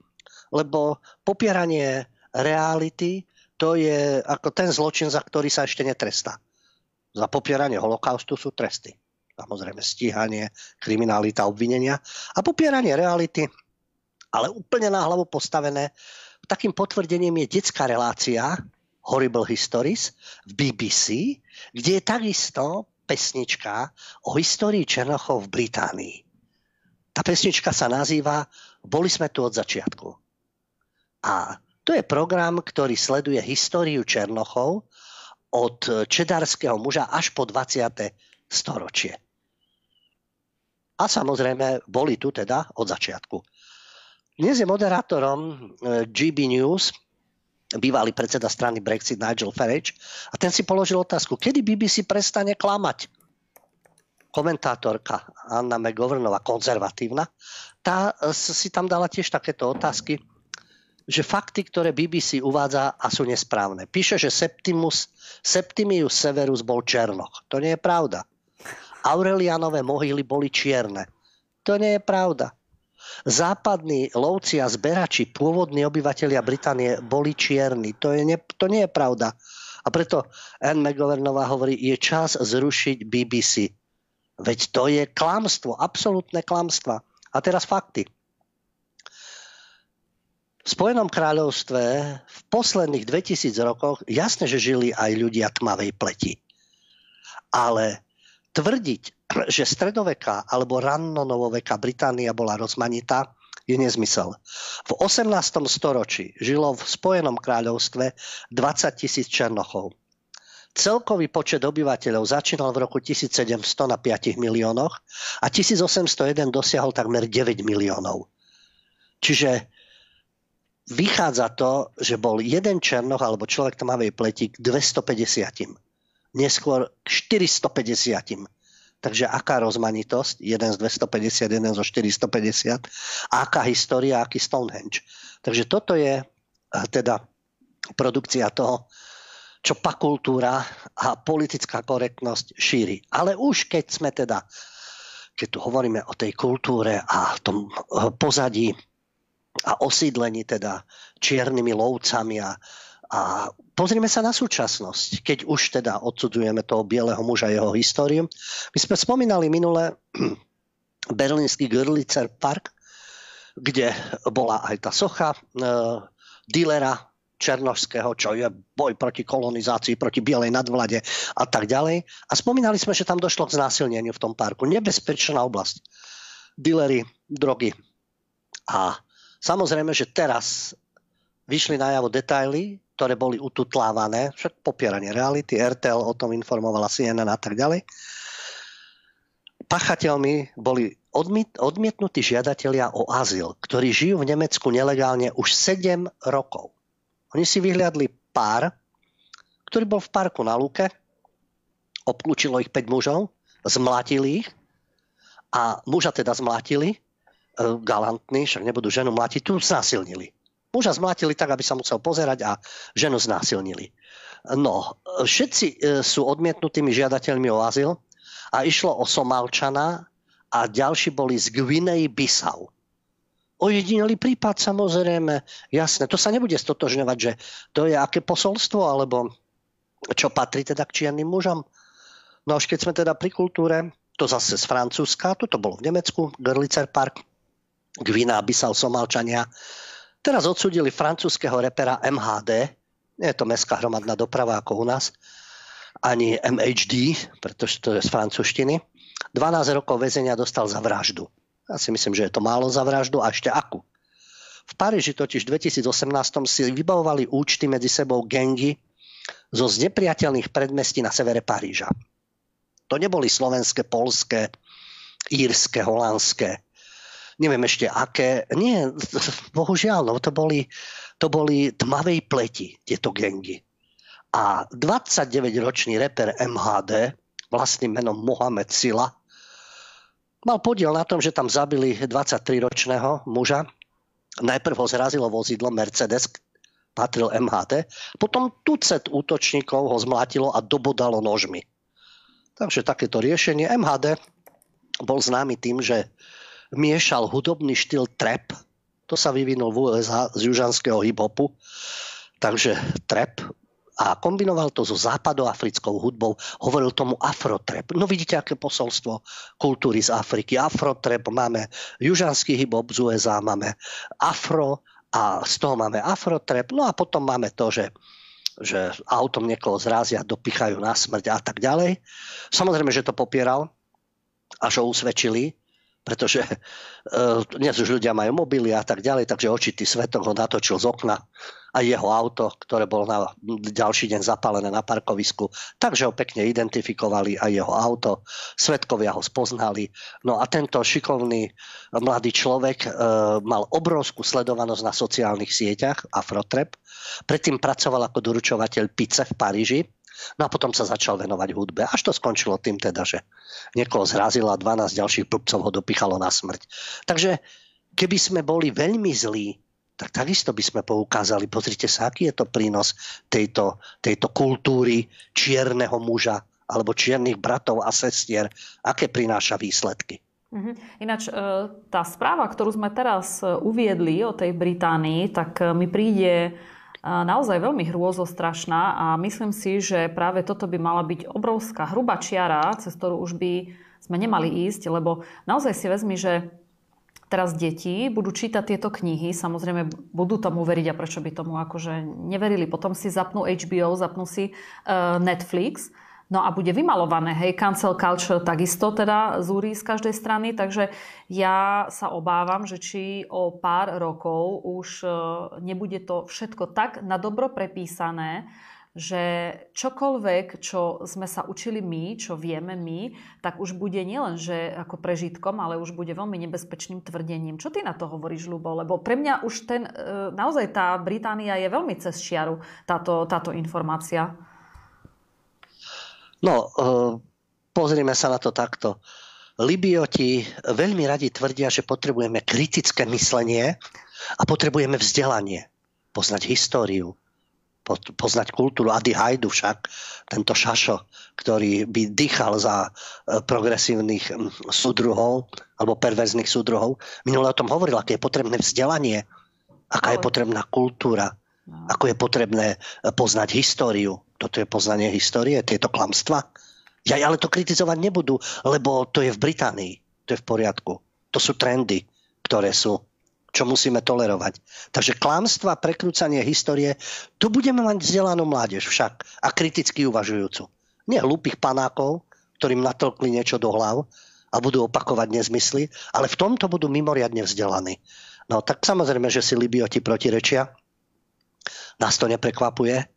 lebo popieranie reality to je ako ten zločin, za ktorý sa ešte netrestá. Za popieranie holokaustu sú tresty. Samozrejme stíhanie, kriminalita, obvinenia. A popieranie reality ale úplne na hlavu postavené. takým potvrdením je detská relácia Horrible Histories v BBC, kde je takisto pesnička o histórii Černochov v Británii. Tá pesnička sa nazýva Boli sme tu od začiatku. A to je program, ktorý sleduje históriu Černochov od čedárskeho muža až po 20. storočie. A samozrejme boli tu teda od začiatku. Dnes je moderátorom e, GB News bývalý predseda strany Brexit Nigel Farage a ten si položil otázku, kedy BBC prestane klamať. Komentátorka Anna McGovernová, konzervatívna, tá e, si tam dala tiež takéto otázky, že fakty, ktoré BBC uvádza a sú nesprávne. Píše, že Septimus, Septimius Severus bol Černoch. To nie je pravda. Aurelianové mohyly boli čierne. To nie je pravda. Západní lovci a zberači, pôvodní obyvateľia Británie boli čierni. To, je ne, to nie je pravda. A preto Anne McGovernová hovorí, je čas zrušiť BBC. Veď to je klamstvo, absolútne klamstva. A teraz fakty. V Spojenom kráľovstve v posledných 2000 rokoch jasne, že žili aj ľudia tmavej pleti. Ale tvrdiť, že stredoveká alebo rannonovoveká Británia bola rozmanitá, je nezmysel. V 18. storočí žilo v Spojenom kráľovstve 20 tisíc Černochov. Celkový počet obyvateľov začínal v roku 1700 na 5 miliónoch a 1801 dosiahol takmer 9 miliónov. Čiže vychádza to, že bol jeden Černoch alebo človek tmavej pleti k 250 neskôr k 450. Takže aká rozmanitosť? Jeden z 250, jeden zo 450. A aká história, aký Stonehenge. Takže toto je teda produkcia toho, čo pakultúra a politická korektnosť šíri. Ale už keď sme teda, keď tu hovoríme o tej kultúre a tom pozadí a osídlení teda čiernymi lovcami a a pozrime sa na súčasnosť, keď už teda odsudzujeme toho bieleho muža jeho históriu. My sme spomínali minule berlínsky Görlitzer Park, kde bola aj tá socha e, dílera Černožského, čo je boj proti kolonizácii, proti bielej nadvlade a tak ďalej. A spomínali sme, že tam došlo k znásilneniu v tom parku. Nebezpečná oblasť. Dílery, drogy. A samozrejme, že teraz vyšli najavo detaily ktoré boli ututlávané, však popieranie reality, RTL o tom informovala CNN a tak ďalej. Pachateľmi boli odmiet, odmietnutí žiadatelia o azyl, ktorí žijú v Nemecku nelegálne už 7 rokov. Oni si vyhliadli pár, ktorý bol v parku na Luke, obklúčilo ich 5 mužov, zmlatili ich a muža teda zmlatili, e, galantní, však nebudú ženu mlatiť, tu znásilnili. Muža zmlátili tak, aby sa musel pozerať a ženu znásilnili. No, všetci e, sú odmietnutými žiadateľmi o azyl a išlo o Somálčana a ďalší boli z Gvinej Bissau. Ojedinelý prípad samozrejme, jasné, to sa nebude stotožňovať, že to je aké posolstvo, alebo čo patrí teda k čiernym mužom. No až keď sme teda pri kultúre, to zase z Francúzska, toto bolo v Nemecku, Görlitzer Park, Gvina, Bissau, Somalčania, Teraz odsudili francúzského repera MHD, nie je to mestská hromadná doprava ako u nás, ani MHD, pretože to je z francúzštiny. 12 rokov väzenia dostal za vraždu. Ja si myslím, že je to málo za vraždu a ešte akú. V Paríži totiž v 2018 si vybavovali účty medzi sebou gengy zo znepriateľných predmestí na severe Paríža. To neboli slovenské, polské, írske, holandské neviem ešte aké. Nie, bohužiaľ, no to boli, to boli tmavej pleti, tieto gengy. A 29-ročný reper MHD, vlastným menom Mohamed Sila, mal podiel na tom, že tam zabili 23-ročného muža. Najprv ho zrazilo vozidlo Mercedes, patril MHD, potom tucet útočníkov ho zmlátilo a dobodalo nožmi. Takže takéto riešenie. MHD bol známy tým, že miešal hudobný štýl trap, to sa vyvinul v USA z južanského hip-hopu, takže trap. A kombinoval to so západoafrickou hudbou, hovoril tomu afrotrap. No vidíte, aké posolstvo kultúry z Afriky. Afrotrap, máme južanský hip-hop z USA, máme afro a z toho máme afrotrep, no a potom máme to, že že autom niekoho zrázia, dopichajú na smrť a tak ďalej. Samozrejme, že to popieral, až ho usvedčili, pretože uh, dnes už ľudia majú mobily a tak ďalej, takže očitý svetok ho natočil z okna a jeho auto, ktoré bolo na ďalší deň zapálené na parkovisku, takže ho pekne identifikovali aj jeho auto, svetkovia ho spoznali. No a tento šikovný mladý človek uh, mal obrovskú sledovanosť na sociálnych sieťach Afrotrep. Predtým pracoval ako doručovateľ pice v Paríži No a potom sa začal venovať hudbe. Až to skončilo tým teda, že niekoho zrazila a 12 ďalších blbcov ho dopichalo na smrť. Takže keby sme boli veľmi zlí, tak takisto by sme poukázali, pozrite sa, aký je to prínos tejto, tejto kultúry čierneho muža alebo čiernych bratov a sestier, aké prináša výsledky. Mhm. Ináč, e, tá správa, ktorú sme teraz e, uviedli o tej Británii, tak e, mi príde naozaj veľmi hrôzostrašná a myslím si, že práve toto by mala byť obrovská hrubá čiara, cez ktorú už by sme nemali ísť, lebo naozaj si vezmi, že teraz deti budú čítať tieto knihy, samozrejme budú tomu veriť a prečo by tomu akože neverili. Potom si zapnú HBO, zapnú si uh, Netflix No a bude vymalované, hej, cancel culture takisto teda zúri z každej strany, takže ja sa obávam, že či o pár rokov už e, nebude to všetko tak na dobro prepísané, že čokoľvek, čo sme sa učili my, čo vieme my, tak už bude nielen, že ako prežitkom, ale už bude veľmi nebezpečným tvrdením. Čo ty na to hovoríš, Ľubo? Lebo pre mňa už ten, e, naozaj tá Británia je veľmi cez čiaru, táto, táto informácia. No, eh, pozrime sa na to takto. Libioti veľmi radi tvrdia, že potrebujeme kritické myslenie a potrebujeme vzdelanie. Poznať históriu, poznať kultúru. Adi Hajdu však, tento šašo, ktorý by dýchal za eh, progresívnych súdruhov alebo perverzných súdruhov, minule o tom hovoril, aké je potrebné vzdelanie, aká je potrebná kultúra. Ako je potrebné eh, poznať históriu, toto je poznanie histórie, tieto klamstva. Ja, ale to kritizovať nebudú, lebo to je v Británii. To je v poriadku. To sú trendy, ktoré sú, čo musíme tolerovať. Takže klamstva, prekrúcanie histórie, tu budeme mať vzdelanú mládež však a kriticky uvažujúcu. Nie hlúpych panákov, ktorým natlkli niečo do hlav a budú opakovať nezmysly, ale v tomto budú mimoriadne vzdelaní. No tak samozrejme, že si Libioti protirečia. Nás to neprekvapuje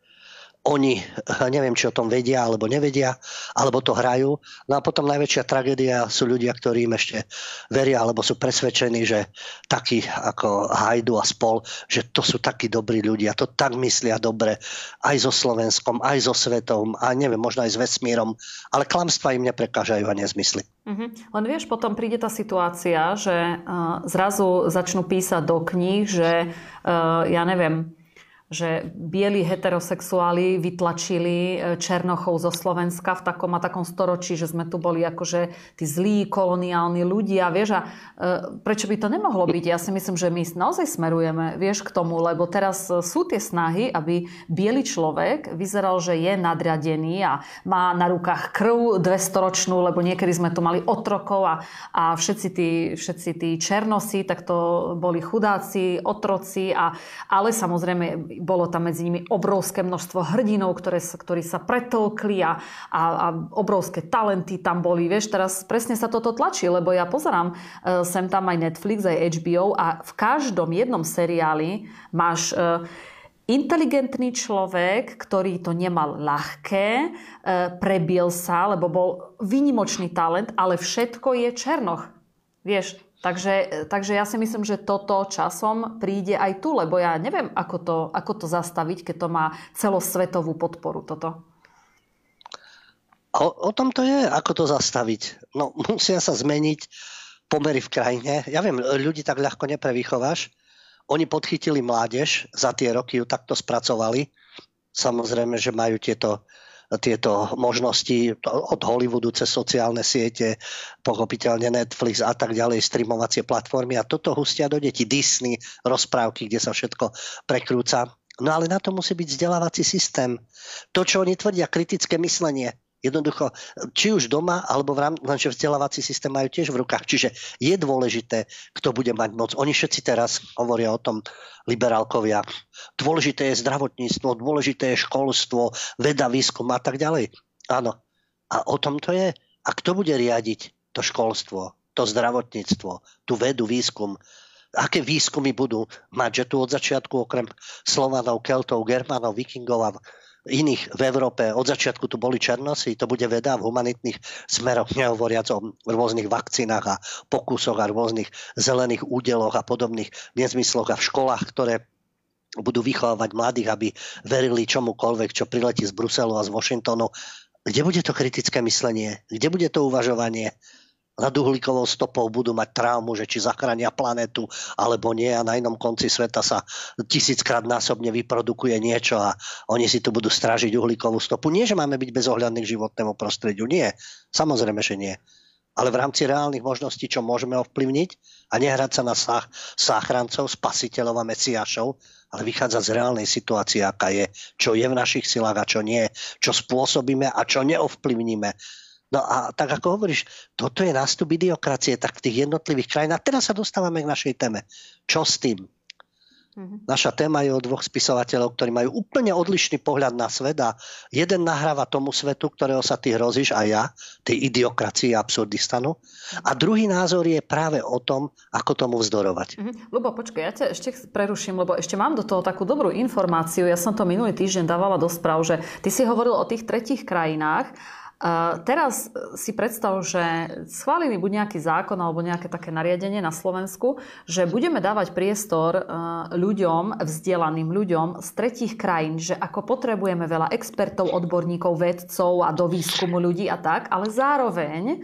oni, neviem, či o tom vedia alebo nevedia, alebo to hrajú. No a potom najväčšia tragédia sú ľudia, ktorí im ešte veria alebo sú presvedčení, že takí ako Hajdu a spol, že to sú takí dobrí ľudia, to tak myslia dobre aj so Slovenskom, aj so svetom, a neviem, možno aj s vesmírom, ale klamstva im neprekážajú a nezmysly. Mm-hmm. Len vieš, potom príde tá situácia, že uh, zrazu začnú písať do kníh, že uh, ja neviem, že bieli heterosexuáli vytlačili e, Černochov zo Slovenska v takom a takom storočí, že sme tu boli akože tí zlí koloniálni ľudia, vieš, a e, prečo by to nemohlo byť? Ja si myslím, že my naozaj smerujeme, vieš, k tomu, lebo teraz e, sú tie snahy, aby biely človek vyzeral, že je nadradený a má na rukách krv 200-ročnú, lebo niekedy sme tu mali otrokov a, a všetci, tí, všetci tí černosi, tak to boli chudáci, otroci, a, ale samozrejme bolo tam medzi nimi obrovské množstvo hrdinov, ktoré, ktorí sa pretolkli a, a, a obrovské talenty tam boli. Vieš, teraz presne sa toto tlačí, lebo ja pozerám uh, sem tam aj Netflix, aj HBO a v každom jednom seriáli máš uh, inteligentný človek, ktorý to nemal ľahké, e, prebil sa, lebo bol výnimočný talent, ale všetko je Černoch. Vieš, Takže, takže ja si myslím, že toto časom príde aj tu, lebo ja neviem, ako to, ako to zastaviť, keď to má celosvetovú podporu toto. O, o tom to je, ako to zastaviť. No, musia sa zmeniť pomery v krajine. Ja viem, ľudí tak ľahko neprevychováš. Oni podchytili mládež, za tie roky ju takto spracovali. Samozrejme, že majú tieto tieto možnosti od Hollywoodu cez sociálne siete, pochopiteľne Netflix a tak ďalej, streamovacie platformy a toto hustia do detí. Disney, rozprávky, kde sa všetko prekrúca. No ale na to musí byť vzdelávací systém. To, čo oni tvrdia, kritické myslenie, Jednoducho, či už doma, alebo v rámci, lenže vzdelávací systém majú tiež v rukách. Čiže je dôležité, kto bude mať moc. Oni všetci teraz hovoria o tom, liberálkovia. Dôležité je zdravotníctvo, dôležité je školstvo, veda, výskum a tak ďalej. Áno. A o tom to je. A kto bude riadiť to školstvo, to zdravotníctvo, tú vedu, výskum? Aké výskumy budú mať, že tu od začiatku okrem Slovanov, Keltov, Germanov, Vikingov a iných v Európe. Od začiatku tu boli černosy, to bude veda v humanitných smeroch, nehovoriac o rôznych vakcínach a pokusoch a rôznych zelených údeloch a podobných nezmysloch a v školách, ktoré budú vychovávať mladých, aby verili čomukoľvek, čo priletí z Bruselu a z Washingtonu. Kde bude to kritické myslenie? Kde bude to uvažovanie? Nad uhlíkovou stopou budú mať traumu, že či zachránia planetu alebo nie a na inom konci sveta sa tisíckrát násobne vyprodukuje niečo a oni si tu budú strážiť uhlíkovú stopu. Nie, že máme byť bezohľadní k životnému prostrediu. Nie. Samozrejme, že nie. Ale v rámci reálnych možností, čo môžeme ovplyvniť a nehrať sa na sáchrancov, spasiteľov a mesiašov, ale vychádzať z reálnej situácie, aká je, čo je v našich silách a čo nie, čo spôsobíme a čo neovplyvníme No a tak ako hovoríš, toto je nástup idiokracie, tak v tých jednotlivých krajinách. Teraz sa dostávame k našej téme. Čo s tým? Mm-hmm. Naša téma je o dvoch spisovateľov, ktorí majú úplne odlišný pohľad na svet a jeden nahráva tomu svetu, ktorého sa ty hrozíš a ja, tej idiokracii a absurdistanu. A druhý názor je práve o tom, ako tomu vzdorovať. Mm-hmm. Lubo, počkaj, ja ťa ešte preruším, lebo ešte mám do toho takú dobrú informáciu. Ja som to minulý týždeň dávala do správ, že ty si hovoril o tých tretich krajinách Teraz si predstav, že schválili buď nejaký zákon alebo nejaké také nariadenie na Slovensku, že budeme dávať priestor e, ľuďom, vzdelaným ľuďom z tretích krajín, že ako potrebujeme veľa expertov, odborníkov, vedcov a do výskumu ľudí a tak, ale zároveň e,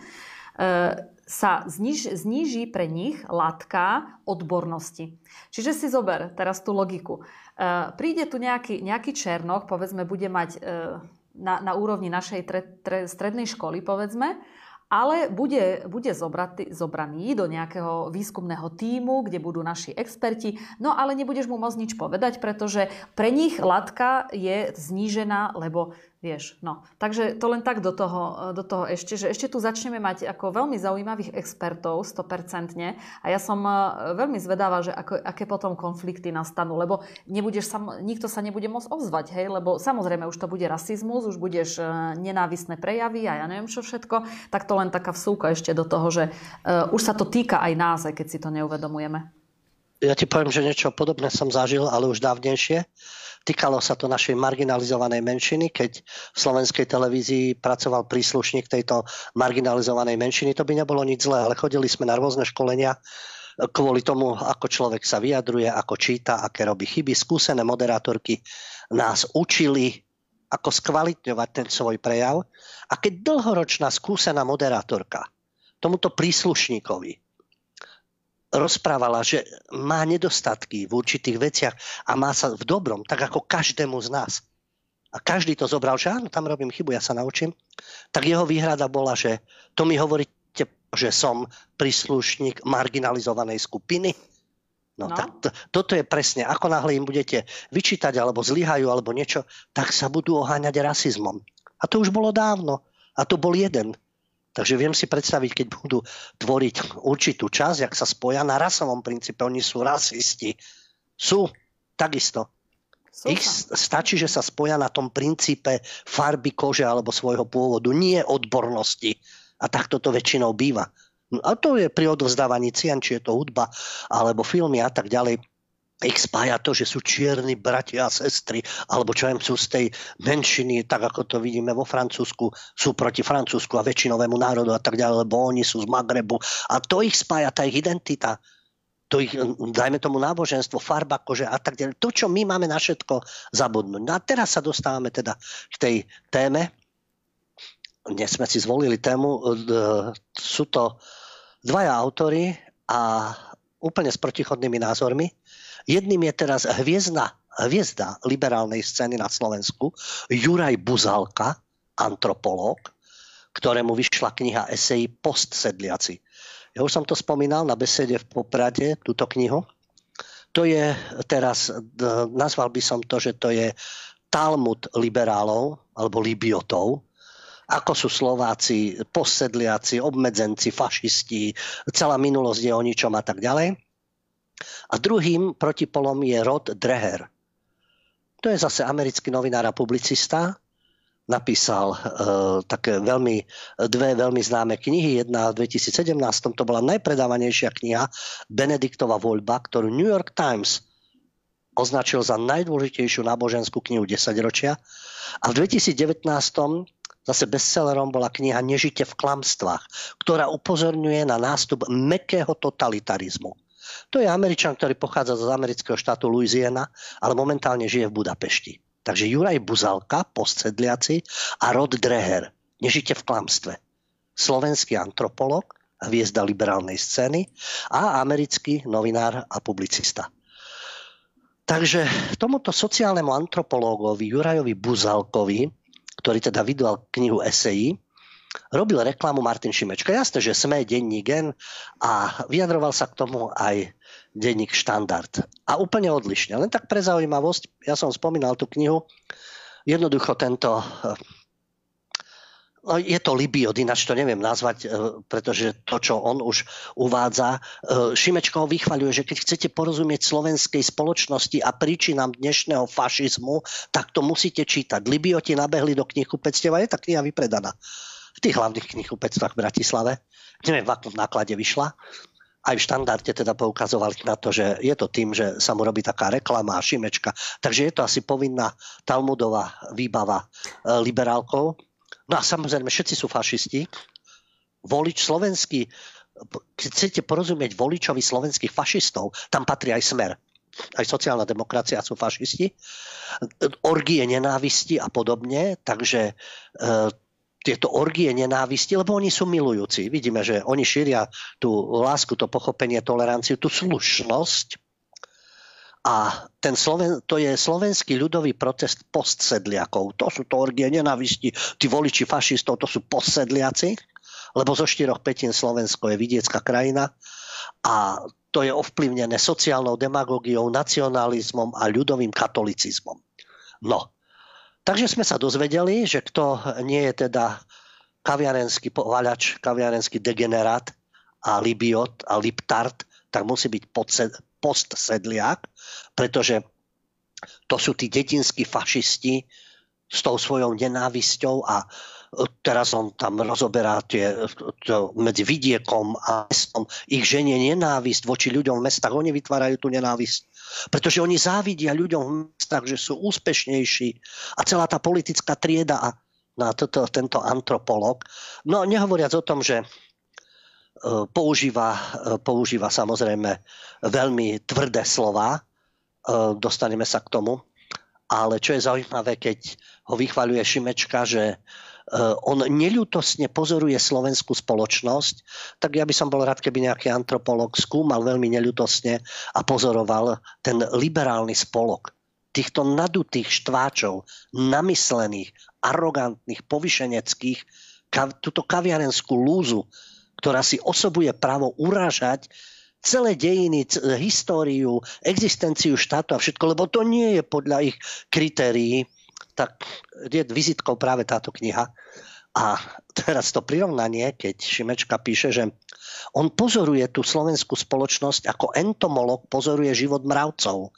sa zniž, zníži pre nich latka odbornosti. Čiže si zober teraz tú logiku. E, príde tu nejaký, nejaký černoch, povedzme, bude mať na, na úrovni našej tre, tre, strednej školy, povedzme, ale bude, bude zobratý, zobraný do nejakého výskumného týmu, kde budú naši experti, no ale nebudeš mu môcť nič povedať, pretože pre nich latka je znížená, lebo Vieš, no. Takže to len tak do toho, do toho ešte, že ešte tu začneme mať ako veľmi zaujímavých expertov, 100%. A ja som e, veľmi zvedáva, že ako, aké potom konflikty nastanú, lebo nebudeš sam, nikto sa nebude môcť ozvať, hej, lebo samozrejme už to bude rasizmus, už budeš e, nenávisné prejavy a ja neviem čo všetko, tak to len taká vsúka ešte do toho, že uh, už sa to týka aj nás, aj keď si to neuvedomujeme. Ja ti poviem, že niečo podobné som zažil, ale už dávnejšie. Týkalo sa to našej marginalizovanej menšiny, keď v slovenskej televízii pracoval príslušník tejto marginalizovanej menšiny. To by nebolo nič zlé, ale chodili sme na rôzne školenia kvôli tomu, ako človek sa vyjadruje, ako číta, aké robí chyby. Skúsené moderátorky nás učili, ako skvalitňovať ten svoj prejav. A keď dlhoročná skúsená moderátorka tomuto príslušníkovi rozprávala, že má nedostatky v určitých veciach a má sa v dobrom, tak ako každému z nás. A každý to zobral, že áno, tam robím chybu, ja sa naučím. Tak jeho výhrada bola, že to mi hovoríte, že som príslušník marginalizovanej skupiny. No, no. Tak to, toto je presne, ako náhle im budete vyčítať alebo zlyhajú alebo niečo, tak sa budú oháňať rasizmom. A to už bolo dávno. A to bol jeden Takže viem si predstaviť, keď budú tvoriť určitú časť, ak sa spoja na rasovom princípe, oni sú rasisti. Sú, takisto. Súha. Ich stačí, že sa spoja na tom princípe farby kože alebo svojho pôvodu, nie odbornosti. A takto to väčšinou býva. No a to je pri odovzdávaní cien, či je to hudba alebo filmy a tak ďalej ich spája to, že sú čierni bratia a sestry, alebo čo viem, sú z tej menšiny, tak ako to vidíme vo Francúzsku, sú proti Francúzsku a väčšinovému národu a tak ďalej, lebo oni sú z Magrebu. A to ich spája, tá ich identita to ich, dajme tomu náboženstvo, farba kože a tak ďalej. To, čo my máme na všetko zabudnúť. No a teraz sa dostávame teda k tej téme. Dnes sme si zvolili tému. E, sú to dvaja autory a úplne s protichodnými názormi. Jedným je teraz hviezda, hviezda liberálnej scény na Slovensku, Juraj Buzalka, antropológ, ktorému vyšla kniha esejí Postsedliaci. Ja už som to spomínal na besede v Poprade, túto knihu. To je teraz, nazval by som to, že to je Talmud liberálov alebo libiotov. Ako sú Slováci, posedliaci, obmedzenci, fašisti, celá minulosť je o ničom a tak ďalej. A druhým protipolom je Rod Dreher. To je zase americký novinár a publicista, napísal uh, také veľmi, dve veľmi známe knihy. Jedna v 2017, to bola najpredávanejšia kniha Benediktova voľba, ktorú New York Times označil za najdôležitejšiu náboženskú knihu 10 ročia. A v 2019 zase bestsellerom bola kniha Nežite v klamstvách, ktorá upozorňuje na nástup mekého totalitarizmu. To je Američan, ktorý pochádza z amerického štátu Louisiana, ale momentálne žije v Budapešti. Takže Juraj Buzalka, postsedliaci a Rod Dreher, nežite v klamstve. Slovenský antropolog, hviezda liberálnej scény a americký novinár a publicista. Takže tomuto sociálnemu antropológovi Jurajovi Buzalkovi, ktorý teda vydal knihu esejí, robil reklamu Martin Šimečka. Jasné, že sme denní gen a vyjadroval sa k tomu aj denník štandard. A úplne odlišne. Len tak pre zaujímavosť, ja som spomínal tú knihu, jednoducho tento no, je to Libiot, ináč to neviem nazvať, e, pretože to, čo on už uvádza, e, Šimečko ho vychvaľuje, že keď chcete porozumieť slovenskej spoločnosti a príčinám dnešného fašizmu, tak to musíte čítať. Libioti nabehli do knihkupectiev a je tá kniha vypredaná. V tých hlavných knihkupectvách v Bratislave. Neviem, v akom náklade vyšla aj v štandarde teda poukazovali na to, že je to tým, že sa mu robí taká reklama a šimečka. Takže je to asi povinná Talmudová výbava e, liberálkov. No a samozrejme, všetci sú fašisti. Volič slovenský, keď chcete porozumieť voličovi slovenských fašistov, tam patrí aj smer. Aj sociálna demokracia sú fašisti. Orgie nenávisti a podobne. Takže e, tieto orgie nenávisti, lebo oni sú milujúci. Vidíme, že oni šíria tú lásku, to pochopenie, toleranciu, tú slušnosť. A ten Sloven, to je slovenský ľudový protest postsedliakov. To sú to orgie nenávisti, tí voliči fašistov, to sú postsedliaci, lebo zo štyroch petín Slovensko je vidiecká krajina a to je ovplyvnené sociálnou demagógiou, nacionalizmom a ľudovým katolicizmom. No, Takže sme sa dozvedeli, že kto nie je teda kaviarenský povaľač, kaviarenský degenerát a libiot a liptart, tak musí byť postsedliak, pretože to sú tí detinskí fašisti s tou svojou nenávisťou a teraz on tam rozoberá tie, to, medzi vidiekom a mestom. Ich ženie nenávisť voči ľuďom v mestách. Oni vytvárajú tú nenávisť pretože oni závidia ľuďom v mestách, že sú úspešnejší a celá tá politická trieda a na toto, tento antropolog. No nehovoriac o tom, že e, používa, e, používa samozrejme veľmi tvrdé slova, e, dostaneme sa k tomu, ale čo je zaujímavé, keď ho vychvaľuje Šimečka, že on neľutosne pozoruje slovenskú spoločnosť, tak ja by som bol rád, keby nejaký antropolog skúmal veľmi neľutosne a pozoroval ten liberálny spolok týchto nadutých štváčov, namyslených, arogantných, povyšeneckých, túto kaviarenskú lúzu, ktorá si osobuje právo urážať celé dejiny, históriu, existenciu štátu a všetko, lebo to nie je podľa ich kritérií tak je vizitkou práve táto kniha. A teraz to prirovnanie, keď Šimečka píše, že on pozoruje tú slovenskú spoločnosť ako entomolog pozoruje život mravcov.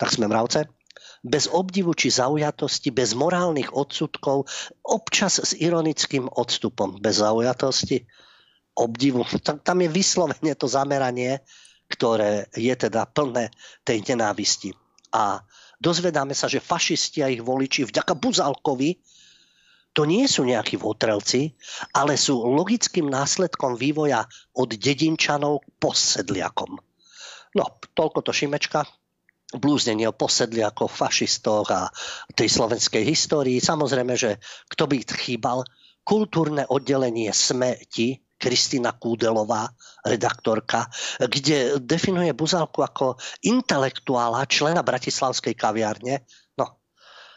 Tak sme mravce? Bez obdivu či zaujatosti, bez morálnych odsudkov, občas s ironickým odstupom. Bez zaujatosti, obdivu. Tam, je vyslovene to zameranie, ktoré je teda plné tej nenávisti. A Dozvedáme sa, že fašisti a ich voliči vďaka Buzalkovi to nie sú nejakí votrelci, ale sú logickým následkom vývoja od dedinčanov k posedliakom. No, toľko to Šimečka. Blúznenie o posedliakoch, fašistoch a tej slovenskej histórii. Samozrejme, že kto by chýbal, kultúrne oddelenie smeti Kristýna Kúdelová, redaktorka, kde definuje Buzalku ako intelektuála, člena Bratislavskej kaviárne. No,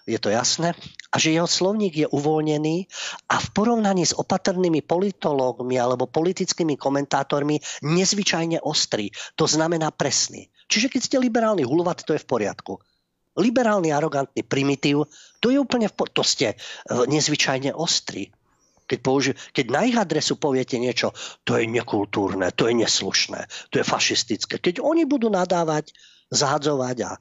je to jasné. A že jeho slovník je uvoľnený a v porovnaní s opatrnými politológmi alebo politickými komentátormi nezvyčajne ostrý. To znamená presný. Čiže keď ste liberálny hulvat, to je v poriadku. Liberálny, arogantný primitív, to je úplne v po- To ste e, nezvyčajne ostrý Keď, použi- keď na ich adresu poviete niečo, to je nekultúrne, to je neslušné, to je fašistické. Keď oni budú nadávať, zahadzovať a e,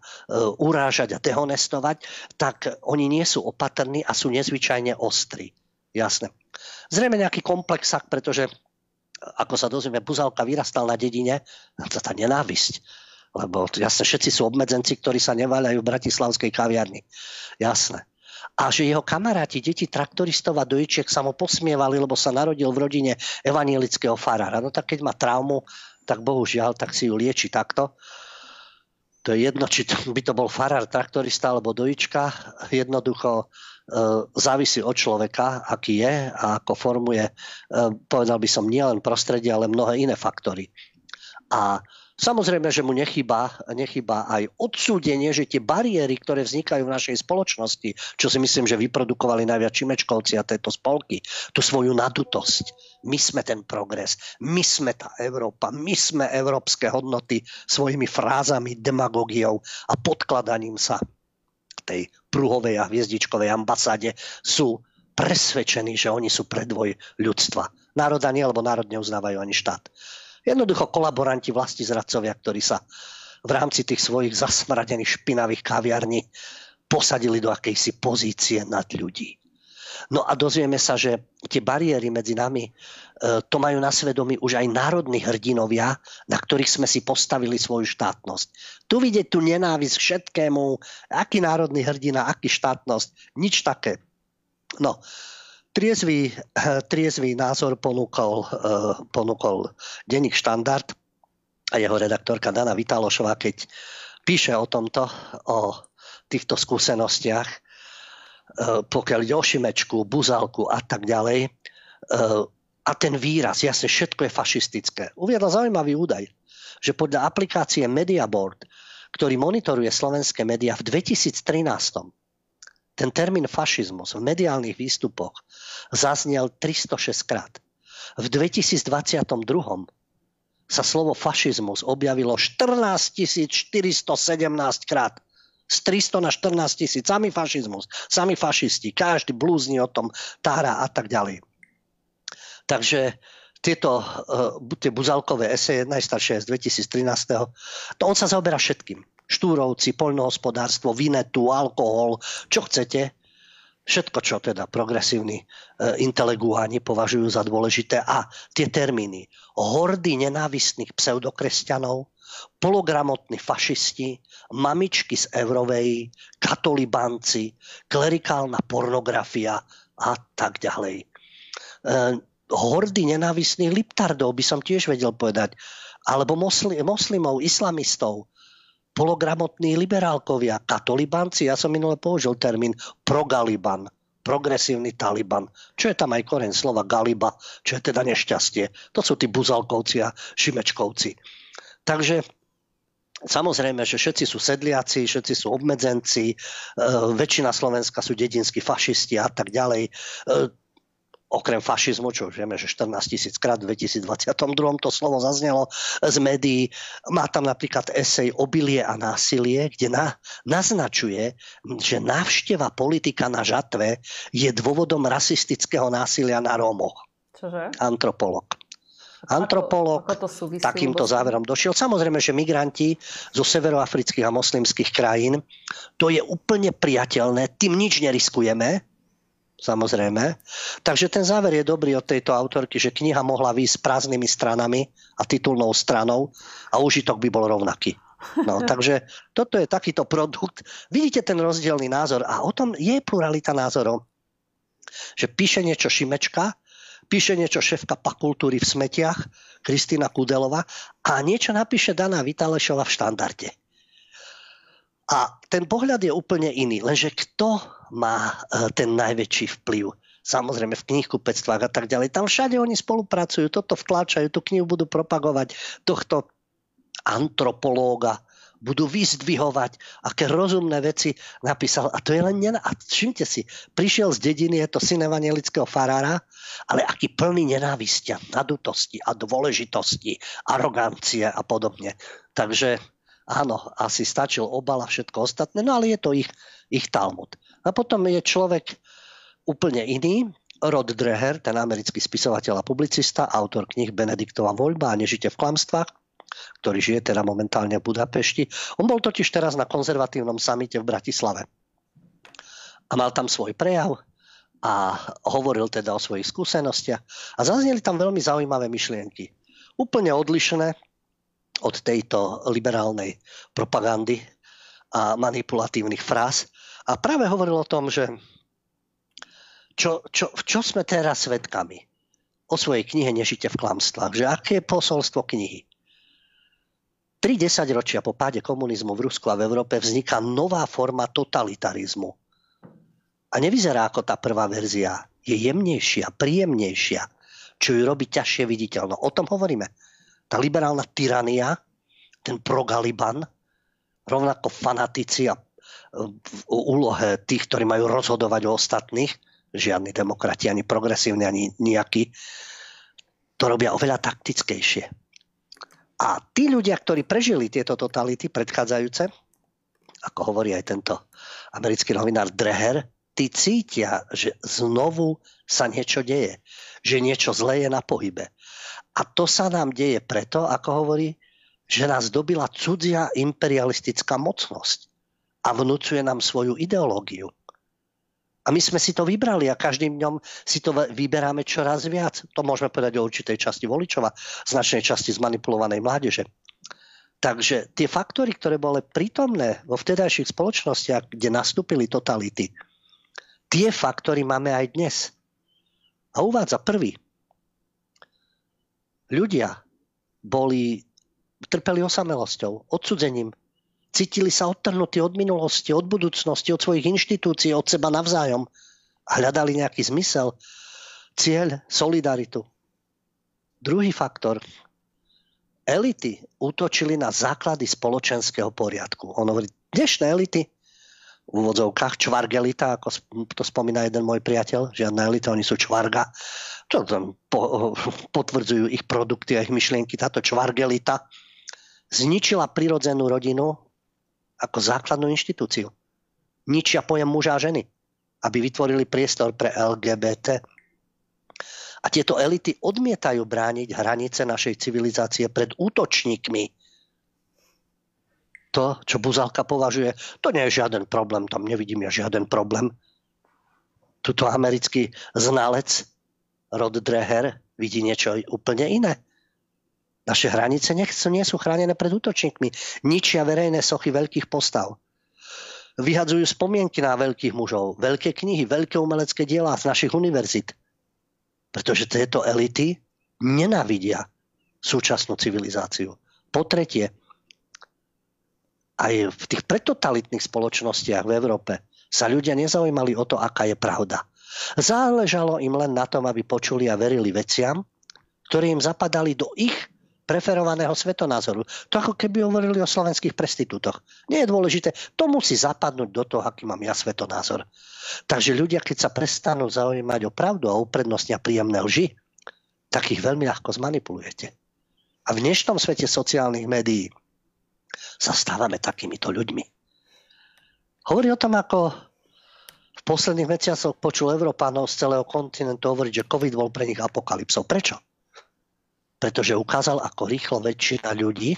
urážať a dehonestovať, tak oni nie sú opatrní a sú nezvyčajne ostrí. Jasné. Zrejme nejaký komplexak, pretože ako sa dozvieme, Buzalka vyrastal na dedine, to tá nenávisť. Lebo jasne, všetci sú obmedzenci, ktorí sa neváľajú v bratislavskej kaviarni. Jasné. A že jeho kamaráti, deti traktoristov a dojčiek sa mu posmievali, lebo sa narodil v rodine evanielického farára. No tak keď má traumu, tak bohužiaľ, tak si ju lieči takto. To je jedno, či by to bol farár, traktorista alebo dojička. Jednoducho E, závisí od človeka, aký je a ako formuje, e, povedal by som, nielen prostredie, ale mnohé iné faktory. A Samozrejme, že mu nechýba, nechýba aj odsúdenie, že tie bariéry, ktoré vznikajú v našej spoločnosti, čo si myslím, že vyprodukovali najviac Čimečkovci a tieto spolky, tú svoju nadutosť. My sme ten progres, my sme tá Európa, my sme európske hodnoty svojimi frázami, demagogiou a podkladaním sa tej pruhovej a hviezdičkovej ambasáde sú presvedčení, že oni sú predvoj ľudstva. Národa nie, lebo národ neuznávajú ani štát. Jednoducho kolaboranti, vlasti zradcovia, ktorí sa v rámci tých svojich zasmradených špinavých kaviarní posadili do akejsi pozície nad ľudí. No a dozvieme sa, že tie bariéry medzi nami, e, to majú na svedomí už aj národní hrdinovia, na ktorých sme si postavili svoju štátnosť. Tu vidieť tú nenávisť všetkému, aký národný hrdina, aký štátnosť, nič také. No, triezvý, triezvý názor ponúkol, e, ponúkol denník štandard a jeho redaktorka Dana Vitalošová, keď píše o tomto, o týchto skúsenostiach, Eh, pokiaľ ide o Šimečku, Buzalku a tak ďalej. Eh, a ten výraz, jasne, všetko je fašistické. Uviedla zaujímavý údaj, že podľa aplikácie Mediaboard, ktorý monitoruje slovenské médiá v 2013 ten termín fašizmus v mediálnych výstupoch zaznel 306 krát. V 2022 sa slovo fašizmus objavilo 14 417 krát z 300 na 14 tisíc. Sami fašizmus, sami fašisti, každý blúzni o tom, tára a tak ďalej. Takže tieto uh, tie buzalkové eseje, najstaršie z 2013. To on sa zaoberá všetkým. Štúrovci, poľnohospodárstvo, vinetu, alkohol, čo chcete. Všetko, čo teda progresívni e, inteleguáni považujú za dôležité. A tie termíny. Hordy nenávistných pseudokresťanov, pologramotní fašisti, mamičky z Eurovej, katolibanci, klerikálna pornografia a tak ďalej. E, hordy nenávistných liptardov by som tiež vedel povedať, alebo mosli, moslimov, islamistov, pologramotní liberálkovia, katolibanci, ja som minule použil termín progaliban, progresívny Taliban. Čo je tam aj koren slova Galiba, čo je teda nešťastie. To sú tí buzalkovci a šimečkovci. Takže Samozrejme, že všetci sú sedliaci, všetci sú obmedzenci, e, väčšina Slovenska sú dedinskí fašisti a tak ďalej. Okrem fašizmu, čo vieme, že 14 tisíc krát v 2022 to slovo zaznelo z médií. Má tam napríklad esej Obilie a násilie, kde na, naznačuje, že návšteva politika na žatve je dôvodom rasistického násilia na Rómoch. Čože? Antropolog antropolog ako, ako takýmto záverom došiel. Samozrejme, že migranti zo severoafrických a moslimských krajín, to je úplne priateľné, tým nič neriskujeme, samozrejme. Takže ten záver je dobrý od tejto autorky, že kniha mohla výjsť s prázdnymi stranami a titulnou stranou a užitok by bol rovnaký. No, takže toto je takýto produkt. Vidíte ten rozdielný názor a o tom je pluralita názorov. Že píše niečo Šimečka, píše niečo šéfka pakultúry v smetiach, Kristýna Kudelova, a niečo napíše Dana Vitalešova v štandarde. A ten pohľad je úplne iný, lenže kto má e, ten najväčší vplyv? Samozrejme v knihkupectvách a tak ďalej. Tam všade oni spolupracujú, toto vtláčajú, tú knihu budú propagovať, tohto antropológa, budú vyzdvihovať, aké rozumné veci napísal. A to je len... Nena... A všimte si, prišiel z dediny, je to syn evangelického farára, ale aký plný nenávistia, nadutosti a dôležitosti, arogancie a podobne. Takže áno, asi stačil obal a všetko ostatné, no ale je to ich, ich Talmud. A potom je človek úplne iný, Rod Dreher, ten americký spisovateľ a publicista, autor knih Benediktova voľba a Nežite v klamstvách, ktorý žije teda momentálne v Budapešti. On bol totiž teraz na konzervatívnom samite v Bratislave. A mal tam svoj prejav a hovoril teda o svojich skúsenostiach. A zazneli tam veľmi zaujímavé myšlienky. Úplne odlišné od tejto liberálnej propagandy a manipulatívnych fráz. A práve hovoril o tom, že čo, čo, čo sme teraz svedkami o svojej knihe Nežite v klamstvách, že aké je posolstvo knihy. Tri desaťročia po páde komunizmu v Rusku a v Európe vzniká nová forma totalitarizmu. A nevyzerá ako tá prvá verzia. Je jemnejšia, príjemnejšia, čo ju robí ťažšie viditeľno. O tom hovoríme. Tá liberálna tyrania, ten progaliban, rovnako fanatici a v úlohe tých, ktorí majú rozhodovať o ostatných, žiadni demokrati, ani progresívni, ani nejakí, to robia oveľa taktickejšie. A tí ľudia, ktorí prežili tieto totality predchádzajúce, ako hovorí aj tento americký novinár Dreher, tí cítia, že znovu sa niečo deje, že niečo zlé je na pohybe. A to sa nám deje preto, ako hovorí, že nás dobila cudzia imperialistická mocnosť a vnúcuje nám svoju ideológiu. A my sme si to vybrali a každým dňom si to vyberáme čoraz viac. To môžeme povedať o určitej časti voličova, značnej časti zmanipulovanej mládeže. Takže tie faktory, ktoré boli prítomné vo vtedajších spoločnostiach, kde nastúpili totality, tie faktory máme aj dnes. A uvádza prvý. Ľudia boli, trpeli osamelosťou, odsudzením, Cítili sa odtrhnutí od minulosti, od budúcnosti, od svojich inštitúcií, od seba navzájom. Hľadali nejaký zmysel, cieľ, solidaritu. Druhý faktor. Elity útočili na základy spoločenského poriadku. On hovorí, dnešné elity, v úvodzovkách čvargelita, ako to spomína jeden môj priateľ, žiadna elita, oni sú čvarga. Čo tam po, potvrdzujú ich produkty a ich myšlienky. Táto čvargelita zničila prirodzenú rodinu, ako základnú inštitúciu. Ničia pojem muža a ženy, aby vytvorili priestor pre LGBT. A tieto elity odmietajú brániť hranice našej civilizácie pred útočníkmi. To, čo Buzalka považuje, to nie je žiaden problém, tam nevidím ja žiaden problém. Tuto americký znalec Rod Dreher vidí niečo úplne iné. Naše hranice nechcú, nie sú chránené pred útočníkmi. Ničia verejné sochy veľkých postav. Vyhadzujú spomienky na veľkých mužov, veľké knihy, veľké umelecké diela z našich univerzit. Pretože tieto elity nenávidia súčasnú civilizáciu. Po tretie, aj v tých pretotalitných spoločnostiach v Európe sa ľudia nezaujímali o to, aká je pravda. Záležalo im len na tom, aby počuli a verili veciam, ktoré im zapadali do ich preferovaného svetonázoru. To ako keby hovorili o slovenských prestitútoch. Nie je dôležité, to musí zapadnúť do toho, aký mám ja svetonázor. Takže ľudia, keď sa prestanú zaujímať o pravdu a uprednostnia príjemné lži, tak ich veľmi ľahko zmanipulujete. A v dnešnom svete sociálnych médií sa stávame takýmito ľuďmi. Hovorí o tom, ako v posledných mesiacoch počul Európánov z celého kontinentu hovoriť, že COVID bol pre nich apokalypsou. Prečo? Pretože ukázal, ako rýchlo väčšina ľudí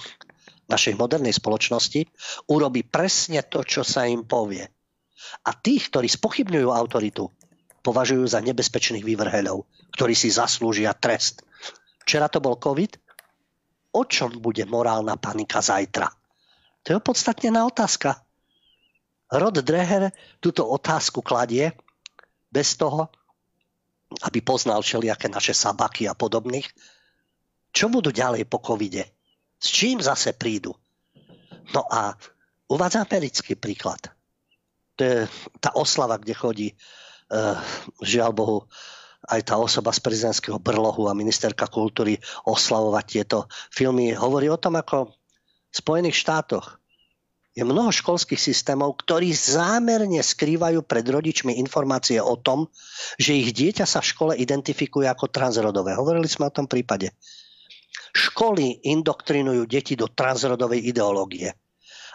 našej modernej spoločnosti urobí presne to, čo sa im povie. A tých, ktorí spochybňujú autoritu, považujú za nebezpečných vývrheľov, ktorí si zaslúžia trest. Včera to bol COVID. O čom bude morálna panika zajtra? To je opodstatnená otázka. Rod Dreher túto otázku kladie bez toho, aby poznal všelijaké naše sabaky a podobných, čo budú ďalej po covide? S čím zase prídu? No a uvádza americký príklad. To je tá oslava, kde chodí, uh, žiaľ Bohu, aj tá osoba z prezidentského brlohu a ministerka kultúry oslavovať tieto filmy. Hovorí o tom, ako v Spojených štátoch je mnoho školských systémov, ktorí zámerne skrývajú pred rodičmi informácie o tom, že ich dieťa sa v škole identifikuje ako transrodové. Hovorili sme o tom prípade. Školy indoktrinujú deti do transrodovej ideológie.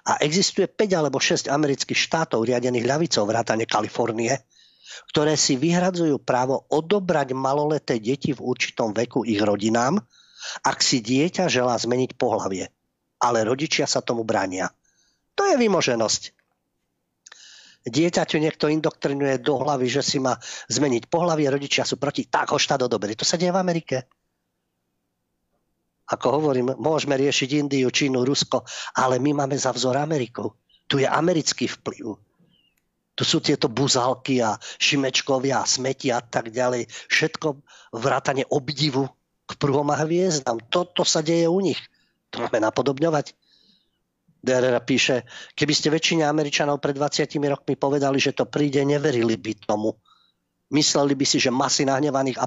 A existuje 5 alebo 6 amerických štátov riadených ľavicou vrátane Kalifornie, ktoré si vyhradzujú právo odobrať maloleté deti v určitom veku ich rodinám, ak si dieťa želá zmeniť pohlavie. Ale rodičia sa tomu bránia. To je vymoženosť. Dieťaťu niekto indoktrinuje do hlavy, že si má zmeniť pohlavie, rodičia sú proti, tak ho štát odobrí. To sa deje v Amerike. Ako hovorím, môžeme riešiť Indiu, Čínu, Rusko, ale my máme za vzor Ameriku. Tu je americký vplyv. Tu sú tieto buzálky a šimečkovia a smeti a tak ďalej. Všetko vrátane obdivu k prvom a hviezdam. Toto sa deje u nich. To máme napodobňovať. Derera píše, keby ste väčšine Američanov pred 20 rokmi povedali, že to príde, neverili by tomu. Mysleli by si, že masy nahnevaných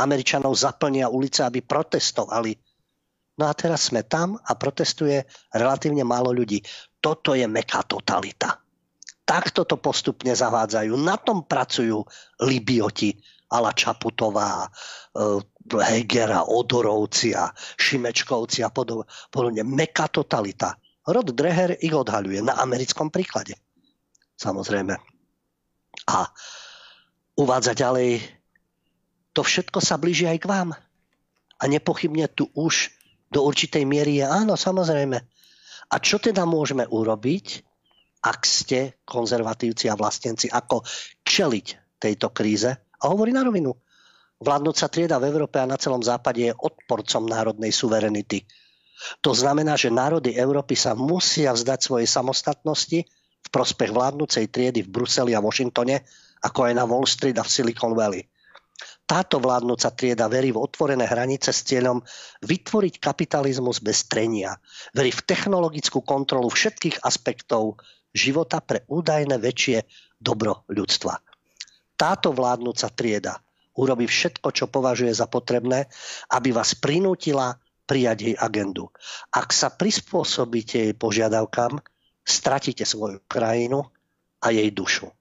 Američanov zaplnia ulice, aby protestovali. No a teraz sme tam a protestuje relatívne málo ľudí. Toto je meká totalita. Takto to postupne zavádzajú. Na tom pracujú Libioti, Ala Čaputová, e, Hegera, Odorovci a Šimečkovci a podobne. Meká totalita. Rod Dreher ich odhaľuje na americkom príklade. Samozrejme. A uvádza ďalej, to všetko sa blíži aj k vám. A nepochybne tu už do určitej miery je áno, samozrejme. A čo teda môžeme urobiť, ak ste konzervatívci a vlastenci, ako čeliť tejto kríze? A hovorí na rovinu. Vládnúca trieda v Európe a na celom západe je odporcom národnej suverenity. To znamená, že národy Európy sa musia vzdať svojej samostatnosti v prospech vládnúcej triedy v Bruseli a Washingtone, ako aj na Wall Street a v Silicon Valley. Táto vládnúca trieda verí v otvorené hranice s cieľom vytvoriť kapitalizmus bez trenia. Verí v technologickú kontrolu všetkých aspektov života pre údajné väčšie dobro ľudstva. Táto vládnúca trieda urobí všetko, čo považuje za potrebné, aby vás prinútila prijať jej agendu. Ak sa prispôsobíte jej požiadavkám, stratíte svoju krajinu a jej dušu.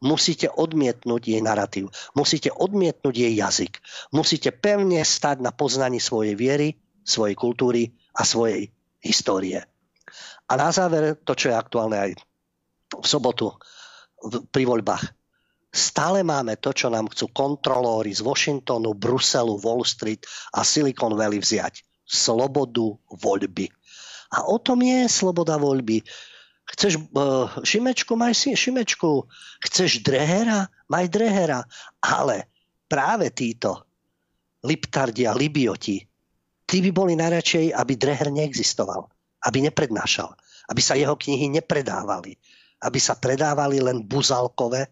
Musíte odmietnúť jej narratív. Musíte odmietnúť jej jazyk. Musíte pevne stať na poznaní svojej viery, svojej kultúry a svojej histórie. A na záver to, čo je aktuálne aj v sobotu pri voľbách. Stále máme to, čo nám chcú kontrolóri z Washingtonu, Bruselu, Wall Street a Silicon Valley vziať. Slobodu voľby. A o tom je sloboda voľby. Chceš uh, šimečku, maj si šimečku. Chceš drehera, maj drehera. Ale práve títo a libioti, tí by boli najradšej, aby dreher neexistoval. Aby neprednášal. Aby sa jeho knihy nepredávali. Aby sa predávali len buzalkové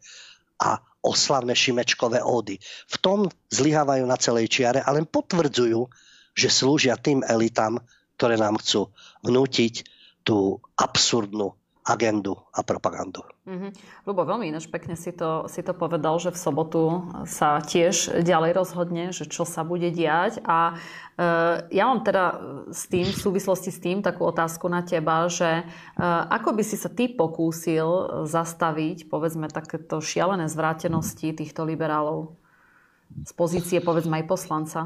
a oslavné šimečkové ódy. V tom zlyhávajú na celej čiare a len potvrdzujú, že slúžia tým elitám, ktoré nám chcú vnútiť tú absurdnú agendu a propagandu. Mm-hmm. Lubo, veľmi ináč pekne si to, si to povedal, že v sobotu sa tiež ďalej rozhodne, že čo sa bude diať. A e, ja mám teda s tým, v súvislosti s tým takú otázku na teba, že e, ako by si sa ty pokúsil zastaviť, povedzme, takéto šialené zvrátenosti týchto liberálov z pozície, povedzme, aj poslanca?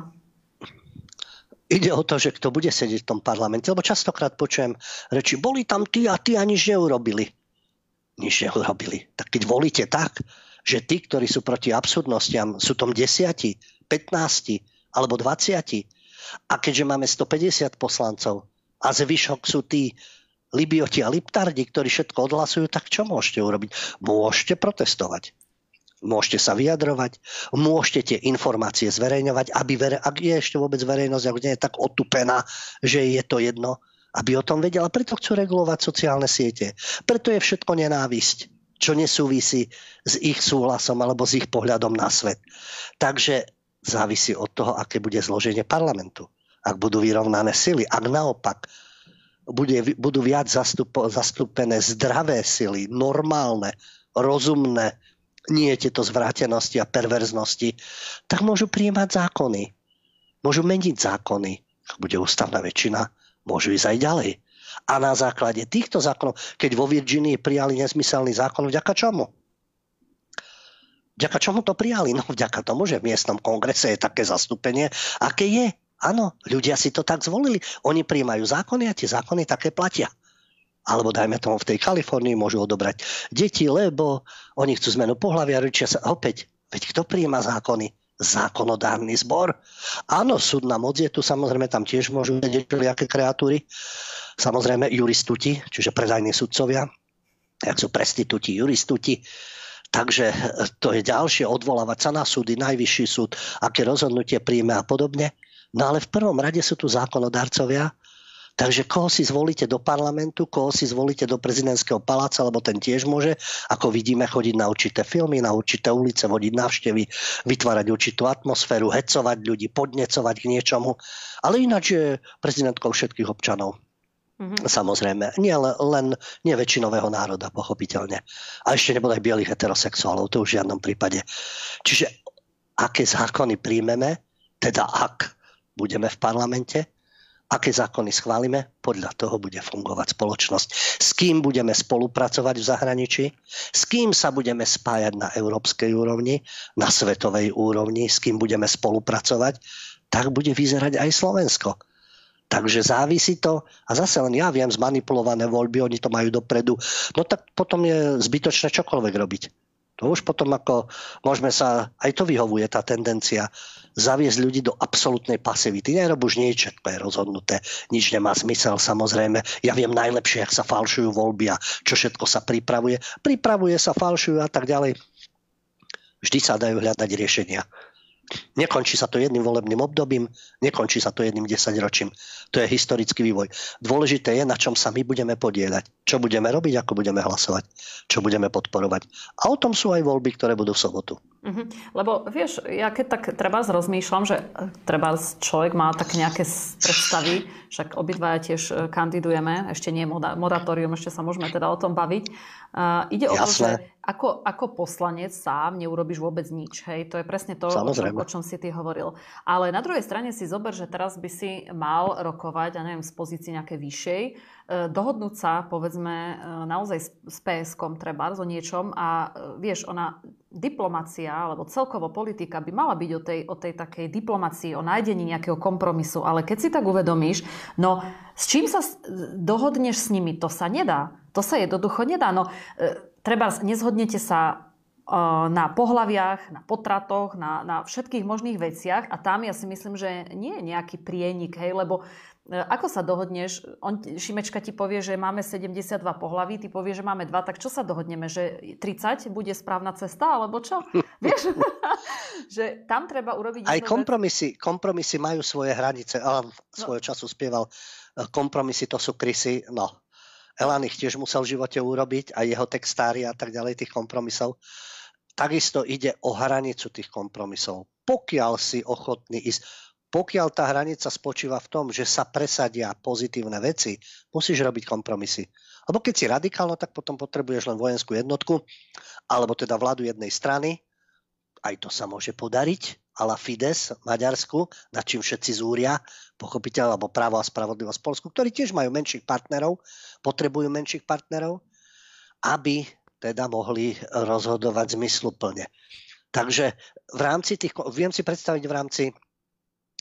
Ide o to, že kto bude sedieť v tom parlamente, lebo častokrát počujem reči, boli tam tí a tí a nič neurobili. Nič neurobili. Tak keď volíte tak, že tí, ktorí sú proti absurdnostiam, sú tom 10, 15 alebo 20 a keďže máme 150 poslancov a zvyšok sú tí Libioti a Liptardi, ktorí všetko odhlasujú, tak čo môžete urobiť? Môžete protestovať. Môžete sa vyjadrovať, môžete tie informácie zverejňovať, aby vere, ak je ešte vôbec verejnosť, ak nie je tak otupená, že je to jedno, aby o tom vedela. Preto chcú regulovať sociálne siete. Preto je všetko nenávisť, čo nesúvisí s ich súhlasom alebo s ich pohľadom na svet. Takže závisí od toho, aké bude zloženie parlamentu. Ak budú vyrovnané sily, ak naopak bude, budú viac zastup, zastúpené zdravé sily, normálne, rozumné, nie tieto zvrátenosti a perverznosti, tak môžu prijímať zákony. Môžu meniť zákony. Ak bude ústavná väčšina, môžu ísť aj ďalej. A na základe týchto zákonov, keď vo Virginii prijali nezmyselný zákon, vďaka čomu? Vďaka čomu to prijali? No vďaka tomu, že v miestnom kongrese je také zastúpenie, aké je. Áno, ľudia si to tak zvolili. Oni prijímajú zákony a tie zákony také platia. Alebo dajme tomu v tej Kalifornii môžu odobrať deti, lebo oni chcú zmenu pohľavia, rečia sa opäť, veď kto prijíma zákony? Zákonodárny zbor. Áno, súdna moc je tu, samozrejme tam tiež môžu vedieť aké kreatúry. Samozrejme juristuti, čiže predajní sudcovia, jak sú prestitúti, juristuti. Takže to je ďalšie, odvolávať sa na súdy, najvyšší súd, aké rozhodnutie príjme a podobne. No ale v prvom rade sú tu zákonodarcovia, Takže koho si zvolíte do parlamentu, koho si zvolíte do prezidentského paláca, lebo ten tiež môže, ako vidíme, chodiť na určité filmy, na určité ulice, vodiť návštevy, vytvárať určitú atmosféru, hecovať ľudí, podnecovať k niečomu. Ale ináč je prezidentkou všetkých občanov. Mm-hmm. Samozrejme, nie len, len nie väčšinového národa, pochopiteľne. A ešte nebodaj bielých heterosexuálov, to už v žiadnom prípade. Čiže aké zákony príjmeme, teda ak budeme v parlamente, aké zákony schválime, podľa toho bude fungovať spoločnosť. S kým budeme spolupracovať v zahraničí, s kým sa budeme spájať na európskej úrovni, na svetovej úrovni, s kým budeme spolupracovať, tak bude vyzerať aj Slovensko. Takže závisí to, a zase len ja viem, zmanipulované voľby, oni to majú dopredu, no tak potom je zbytočné čokoľvek robiť. To už potom ako môžeme sa, aj to vyhovuje tá tendencia, zaviesť ľudí do absolútnej pasivity. Nerob už nič, všetko je rozhodnuté, nič nemá zmysel samozrejme. Ja viem najlepšie, ak sa falšujú voľby a čo všetko sa pripravuje. Pripravuje sa, falšujú a tak ďalej. Vždy sa dajú hľadať riešenia. Nekončí sa to jedným volebným obdobím, nekončí sa to jedným desaťročím. To je historický vývoj. Dôležité je, na čom sa my budeme podielať. Čo budeme robiť, ako budeme hlasovať, čo budeme podporovať. A o tom sú aj voľby, ktoré budú v sobotu. Uh-huh. Lebo vieš, ja keď tak treba rozmýšľam, že treba človek má tak nejaké predstavy, však obidvaja tiež e, kandidujeme, ešte nie moratórium, ešte sa môžeme teda o tom baviť. Uh, ide o to, že ako, ako poslanec sám neurobiš vôbec nič. Hej? To je presne to, o čom, o čom si ty hovoril. Ale na druhej strane si zober, že teraz by si mal rokovať, ja neviem, z pozície nejakej vyššej, E, dohodnúť sa, povedzme, e, naozaj s PSK treba o niečom a e, vieš, ona diplomacia alebo celkovo politika by mala byť o tej, o tej takej diplomácii, o nájdení nejakého kompromisu, ale keď si tak uvedomíš, no s čím sa dohodneš s nimi, to sa nedá. To sa jednoducho nedá. No, treba, nezhodnete sa na pohľaviach, na potratoch, na, na všetkých možných veciach a tam ja si myslím, že nie je nejaký prienik, hej, lebo E, ako sa dohodneš? On, Šimečka ti povie, že máme 72 pohlaví, ty povie, že máme 2, tak čo sa dohodneme? Že 30 bude správna cesta, alebo čo? Vieš? že tam treba urobiť... Aj kompromisy, vec. kompromisy majú svoje hranice. Alan no. svojho času spieval, e, kompromisy to sú krysy. No, Elan ich tiež musel v živote urobiť, a jeho textári a tak ďalej, tých kompromisov. Takisto ide o hranicu tých kompromisov. Pokiaľ si ochotný ísť pokiaľ tá hranica spočíva v tom, že sa presadia pozitívne veci, musíš robiť kompromisy. Lebo keď si radikálno, tak potom potrebuješ len vojenskú jednotku, alebo teda vládu jednej strany, aj to sa môže podariť, ala Fides v Maďarsku, na čím všetci zúria, pochopiteľ, alebo právo a spravodlivosť v Polsku, ktorí tiež majú menších partnerov, potrebujú menších partnerov, aby teda mohli rozhodovať zmysluplne. Takže v rámci tých, viem si predstaviť v rámci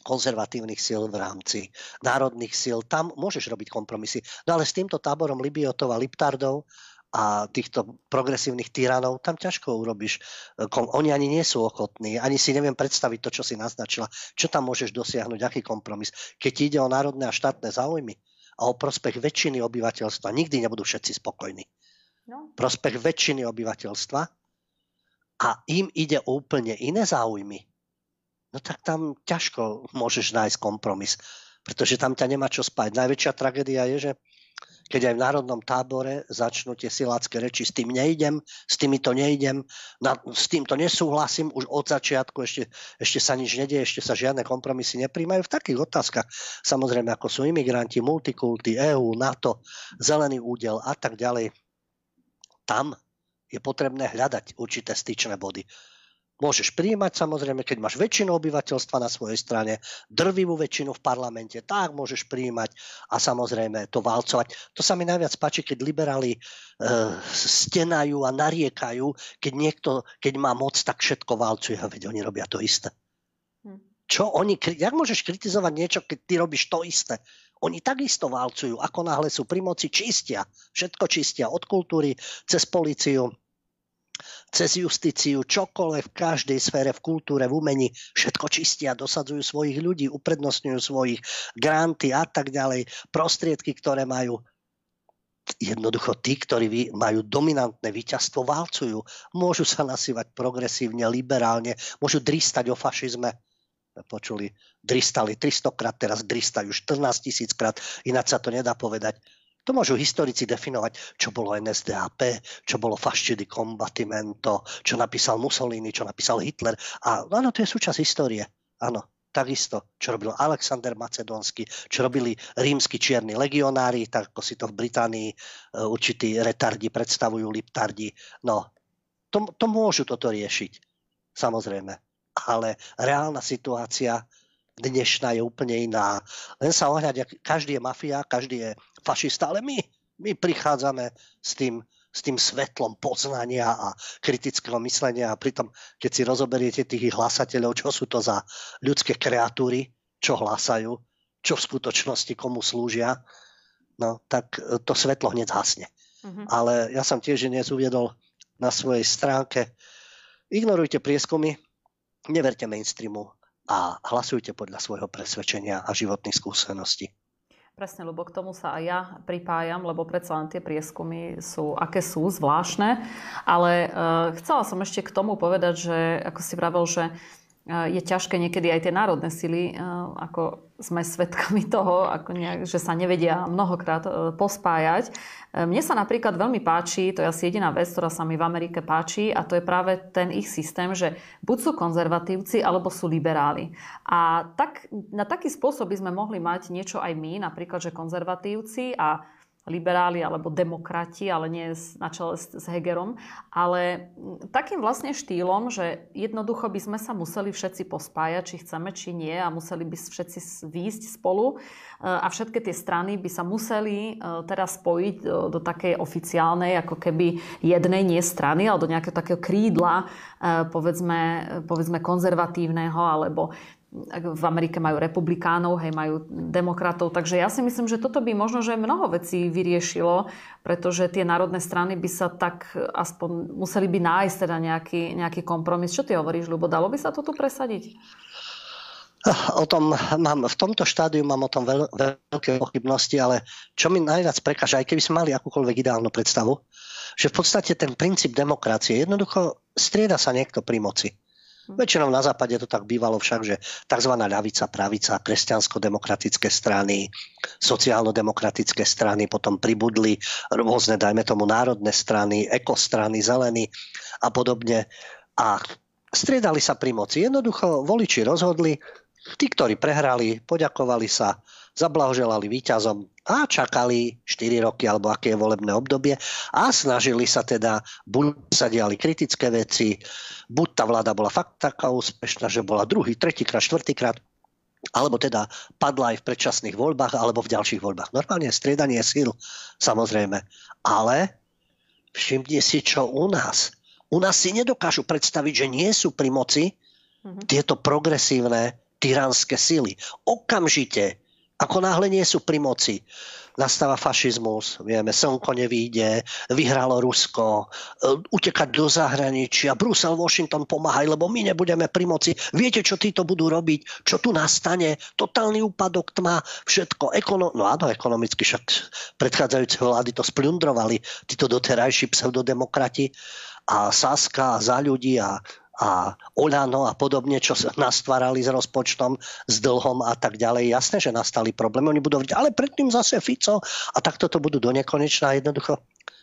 konzervatívnych síl v rámci národných síl. Tam môžeš robiť kompromisy. No ale s týmto táborom Libiotov a Liptardov a týchto progresívnych tyranov, tam ťažko urobíš. Oni ani nie sú ochotní, ani si neviem predstaviť to, čo si naznačila. Čo tam môžeš dosiahnuť, aký kompromis. Keď ide o národné a štátne záujmy a o prospech väčšiny obyvateľstva, nikdy nebudú všetci spokojní. No. Prospech väčšiny obyvateľstva a im ide úplne iné záujmy no tak tam ťažko môžeš nájsť kompromis, pretože tam ťa nemá čo spať. Najväčšia tragédia je, že keď aj v národnom tábore začnú tie silácké reči, s tým nejdem, s týmito nejdem, na, s týmto nesúhlasím, už od začiatku ešte, ešte sa nič nedieje, ešte sa žiadne kompromisy nepríjmajú. V takých otázkach, samozrejme, ako sú imigranti, multikulty, EÚ, NATO, zelený údel a tak ďalej, tam je potrebné hľadať určité styčné body. Môžeš príjmať samozrejme, keď máš väčšinu obyvateľstva na svojej strane, drvivú väčšinu v parlamente, tak môžeš príjmať a samozrejme to valcovať. To sa mi najviac páči, keď liberáli e, stenajú a nariekajú, keď niekto, keď má moc, tak všetko valcuje. A veď oni robia to isté. Hm. Čo oni, jak môžeš kritizovať niečo, keď ty robíš to isté? Oni takisto válcujú, ako náhle sú pri moci, čistia. Všetko čistia od kultúry, cez policiu, cez justíciu, čokoľvek v každej sfére, v kultúre, v umení, všetko čistia, dosadzujú svojich ľudí, uprednostňujú svojich granty a tak ďalej, prostriedky, ktoré majú. Jednoducho tí, ktorí majú dominantné víťazstvo, válcujú. Môžu sa nasývať progresívne, liberálne, môžu dristať o fašizme počuli, dristali 300 krát, teraz dristajú 14 tisíc krát, ináč sa to nedá povedať. To môžu historici definovať, čo bolo NSDAP, čo bolo Fasci di čo napísal Mussolini, čo napísal Hitler. A áno, to je súčasť histórie. Áno, takisto, čo robil Alexander Macedónsky, čo robili rímsky čierni legionári, tak ako si to v Británii e, určití retardi predstavujú, liptardi. No, to, to môžu toto riešiť, samozrejme ale reálna situácia dnešná je úplne iná. Len sa ohľadia, každý je mafia, každý je fašista, ale my, my prichádzame s tým, s tým svetlom poznania a kritického myslenia a pritom, keď si rozoberiete tých hlasateľov, čo sú to za ľudské kreatúry, čo hlasajú, čo v skutočnosti komu slúžia, no tak to svetlo hneď zhasne. Mm-hmm. Ale ja som tiež dnes uviedol na svojej stránke, ignorujte prieskumy, neverte mainstreamu a hlasujte podľa svojho presvedčenia a životných skúseností. Presne, lebo k tomu sa aj ja pripájam, lebo predsa len tie prieskumy sú, aké sú, zvláštne. Ale e, chcela som ešte k tomu povedať, že ako si vravel, že je ťažké niekedy aj tie národné sily, ako sme svedkami toho, ako nejak, že sa nevedia mnohokrát e, pospájať. E, mne sa napríklad veľmi páči, to je asi jediná vec, ktorá sa mi v Amerike páči, a to je práve ten ich systém, že buď sú konzervatívci, alebo sú liberáli. A tak, na taký spôsob by sme mohli mať niečo aj my, napríklad, že konzervatívci a liberáli alebo demokrati, ale nie na čele s, Hegerom, ale takým vlastne štýlom, že jednoducho by sme sa museli všetci pospájať, či chceme, či nie a museli by všetci výjsť spolu e, a všetky tie strany by sa museli e, teraz spojiť do, do takej oficiálnej, ako keby jednej nie strany, ale do nejakého takého krídla, e, povedzme, povedzme konzervatívneho alebo v Amerike majú republikánov, hej, majú demokratov. Takže ja si myslím, že toto by možno, že mnoho vecí vyriešilo, pretože tie národné strany by sa tak aspoň museli by nájsť teda nejaký, nejaký kompromis. Čo ty hovoríš, Ľubo? Dalo by sa to tu presadiť? O tom mám, v tomto štádiu mám o tom veľ, veľké pochybnosti, ale čo mi najviac prekáža, aj keby sme mali akúkoľvek ideálnu predstavu, že v podstate ten princíp demokracie jednoducho strieda sa niekto pri moci. Väčšinou na západe to tak bývalo však, že tzv. ľavica, pravica, kresťansko-demokratické strany, sociálno-demokratické strany, potom pribudli rôzne, dajme tomu, národné strany, ekostrany, zelení a podobne. A striedali sa pri moci. Jednoducho voliči rozhodli, tí, ktorí prehrali, poďakovali sa, zablahoželali víťazom a čakali 4 roky alebo aké je volebné obdobie a snažili sa teda, buď sa diali kritické veci, buď tá vláda bola fakt taká úspešná, že bola druhý, tretíkrát, štvrtýkrát, alebo teda padla aj v predčasných voľbách, alebo v ďalších voľbách. Normálne striedanie síl, samozrejme. Ale všimni si, čo u nás. U nás si nedokážu predstaviť, že nie sú pri moci mm-hmm. tieto progresívne tyranské síly. Okamžite ako náhle nie sú pri moci, nastáva fašizmus, vieme, slnko nevíde, vyhralo Rusko, e, utekať do zahraničia, Brusel, Washington pomáhaj, lebo my nebudeme pri moci. Viete, čo títo budú robiť? Čo tu nastane? Totálny úpadok, tma, všetko. Ekono- no áno, ekonomicky však predchádzajúce vlády to splundrovali, títo doterajší pseudodemokrati a Saska a za ľudí a a Olano a podobne, čo sa nastvárali s rozpočtom, s dlhom a tak ďalej. Jasné, že nastali problémy. Oni budú hovoriť, ale predtým zase Fico a takto to budú do nekonečna jednoducho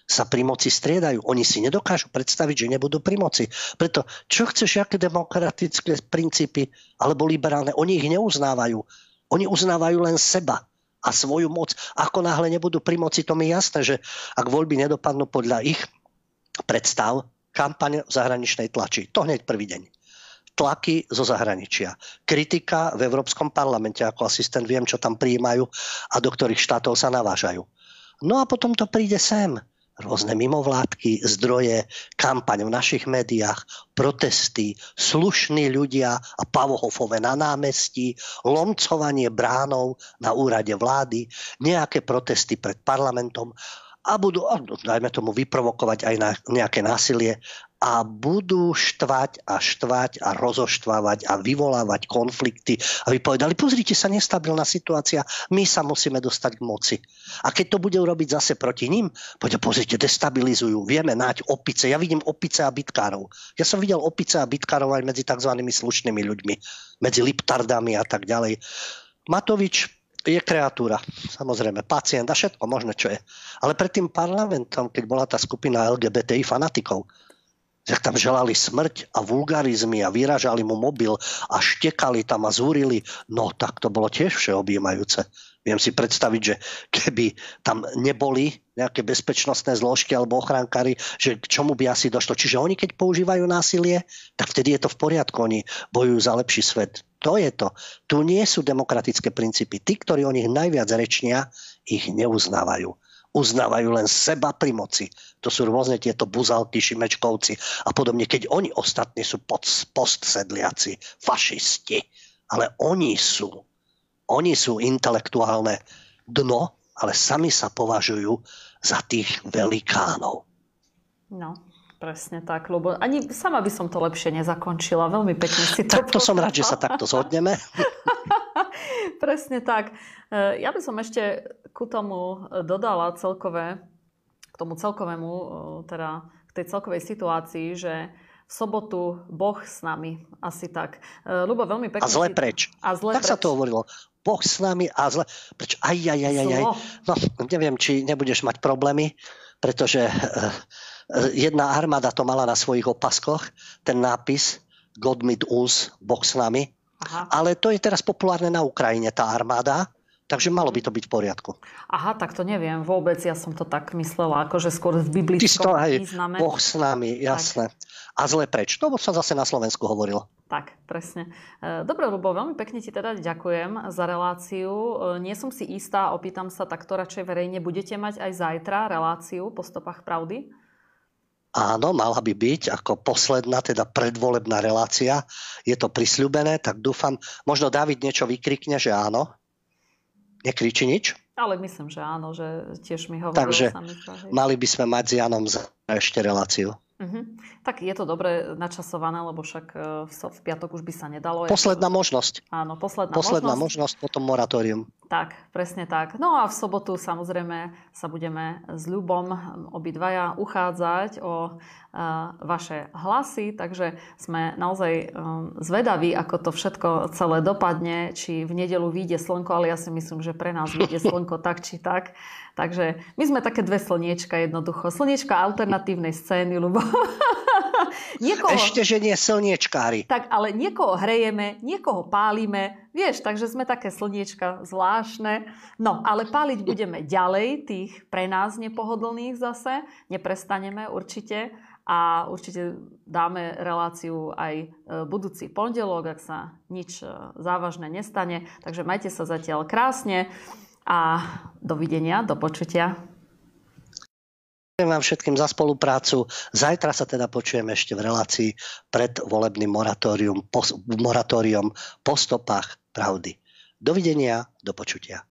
sa pri moci striedajú. Oni si nedokážu predstaviť, že nebudú pri moci. Preto, čo chceš, aké demokratické princípy alebo liberálne, oni ich neuznávajú. Oni uznávajú len seba a svoju moc. Ako náhle nebudú pri moci, to mi je jasné, že ak voľby nedopadnú podľa ich predstav, kampaň v zahraničnej tlači. To hneď prvý deň. Tlaky zo zahraničia. Kritika v Európskom parlamente, ako asistent viem, čo tam prijímajú a do ktorých štátov sa navážajú. No a potom to príde sem. rôzne mimovládky, zdroje, kampaň v našich médiách, protesty, slušní ľudia a pavohofové na námestí, lomcovanie bránov na úrade vlády, nejaké protesty pred parlamentom a budú, dajme tomu, vyprovokovať aj na nejaké násilie a budú štvať a štvať a rozoštvávať a vyvolávať konflikty. A vy povedali, pozrite sa, nestabilná situácia, my sa musíme dostať k moci. A keď to bude urobiť zase proti ním, povedia, pozrite, destabilizujú, vieme náť opice. Ja vidím opice a bitkárov. Ja som videl opice a bitkárov aj medzi tzv. slušnými ľuďmi, medzi liptardami a tak ďalej. Matovič je kreatúra, samozrejme, pacient a všetko možné, čo je. Ale pred tým parlamentom, keď bola tá skupina LGBTI fanatikov, tak tam želali smrť a vulgarizmy a vyražali mu mobil a štekali tam a zúrili, no tak to bolo tiež všeobjímajúce. Viem si predstaviť, že keby tam neboli nejaké bezpečnostné zložky alebo ochrankári, že k čomu by asi došlo. Čiže oni, keď používajú násilie, tak vtedy je to v poriadku. Oni bojujú za lepší svet. To je to. Tu nie sú demokratické princípy. Tí, ktorí o nich najviac rečnia, ich neuznávajú uznávajú len seba pri moci. To sú rôzne tieto buzalky, šimečkovci a podobne, keď oni ostatní sú pod, postsedliaci, fašisti. Ale oni sú, oni sú intelektuálne dno, ale sami sa považujú za tých velikánov. No, presne tak, lebo ani sama by som to lepšie nezakončila. Veľmi pekne si to Tak to som rád, že sa takto zhodneme. presne tak. E, ja by som ešte ku tomu e, dodala celkové, k tomu celkovému, e, teda k tej celkovej situácii, že v sobotu Boh s nami, asi tak. Ľubo, veľmi pekne... A zle preč. A zle tak preč. sa to hovorilo. Boh s nami a zle... Preč? Aj, aj, aj, aj, aj. No, neviem, či nebudeš mať problémy, pretože jedna armáda to mala na svojich opaskoch, ten nápis God mit uns, Boh s nami. Aha. Ale to je teraz populárne na Ukrajine, tá armáda. Takže malo by to byť v poriadku. Aha, tak to neviem vôbec. Ja som to tak myslela, akože skôr v biblickom význame. Boh s nami, jasné. Tak. A zle preč. To sa zase na Slovensku hovorilo. Tak, presne. E, dobre, Lubo, veľmi pekne ti teda ďakujem za reláciu. E, nie som si istá, opýtam sa, tak to radšej verejne budete mať aj zajtra reláciu po stopách pravdy? Áno, mala by byť ako posledná, teda predvolebná relácia. Je to prisľubené, tak dúfam, možno David niečo vykrikne, že áno. Nekričí nič? Ale myslím, že áno, že tiež mi hovoril. Takže mali by sme mať s Janom ešte reláciu. Uh-huh. Tak je to dobre načasované, lebo však e, v, v piatok už by sa nedalo. Posledná možnosť. Áno, posledná, posledná možnosť. možnosť, potom moratórium. Tak, presne tak. No a v sobotu samozrejme sa budeme s Ľubom obidvaja uchádzať o vaše hlasy, takže sme naozaj um, zvedaví, ako to všetko celé dopadne, či v nedelu vyjde slnko, ale ja si myslím, že pre nás vyjde slnko tak či tak. Takže my sme také dve slniečka jednoducho. Slniečka alternatívnej scény, lebo niekoho... Ešte, že nie slniečkári. Tak, ale niekoho hrejeme, niekoho pálime, vieš, takže sme také slniečka zvláštne. No, ale páliť budeme ďalej, tých pre nás nepohodlných zase, neprestaneme určite a určite dáme reláciu aj e, budúci pondelok, ak sa nič e, závažné nestane. Takže majte sa zatiaľ krásne a dovidenia, do počutia. Ďakujem vám všetkým za spoluprácu. Zajtra sa teda počujeme ešte v relácii pred volebným moratórium, po, moratórium po stopách pravdy. Dovidenia, do počutia.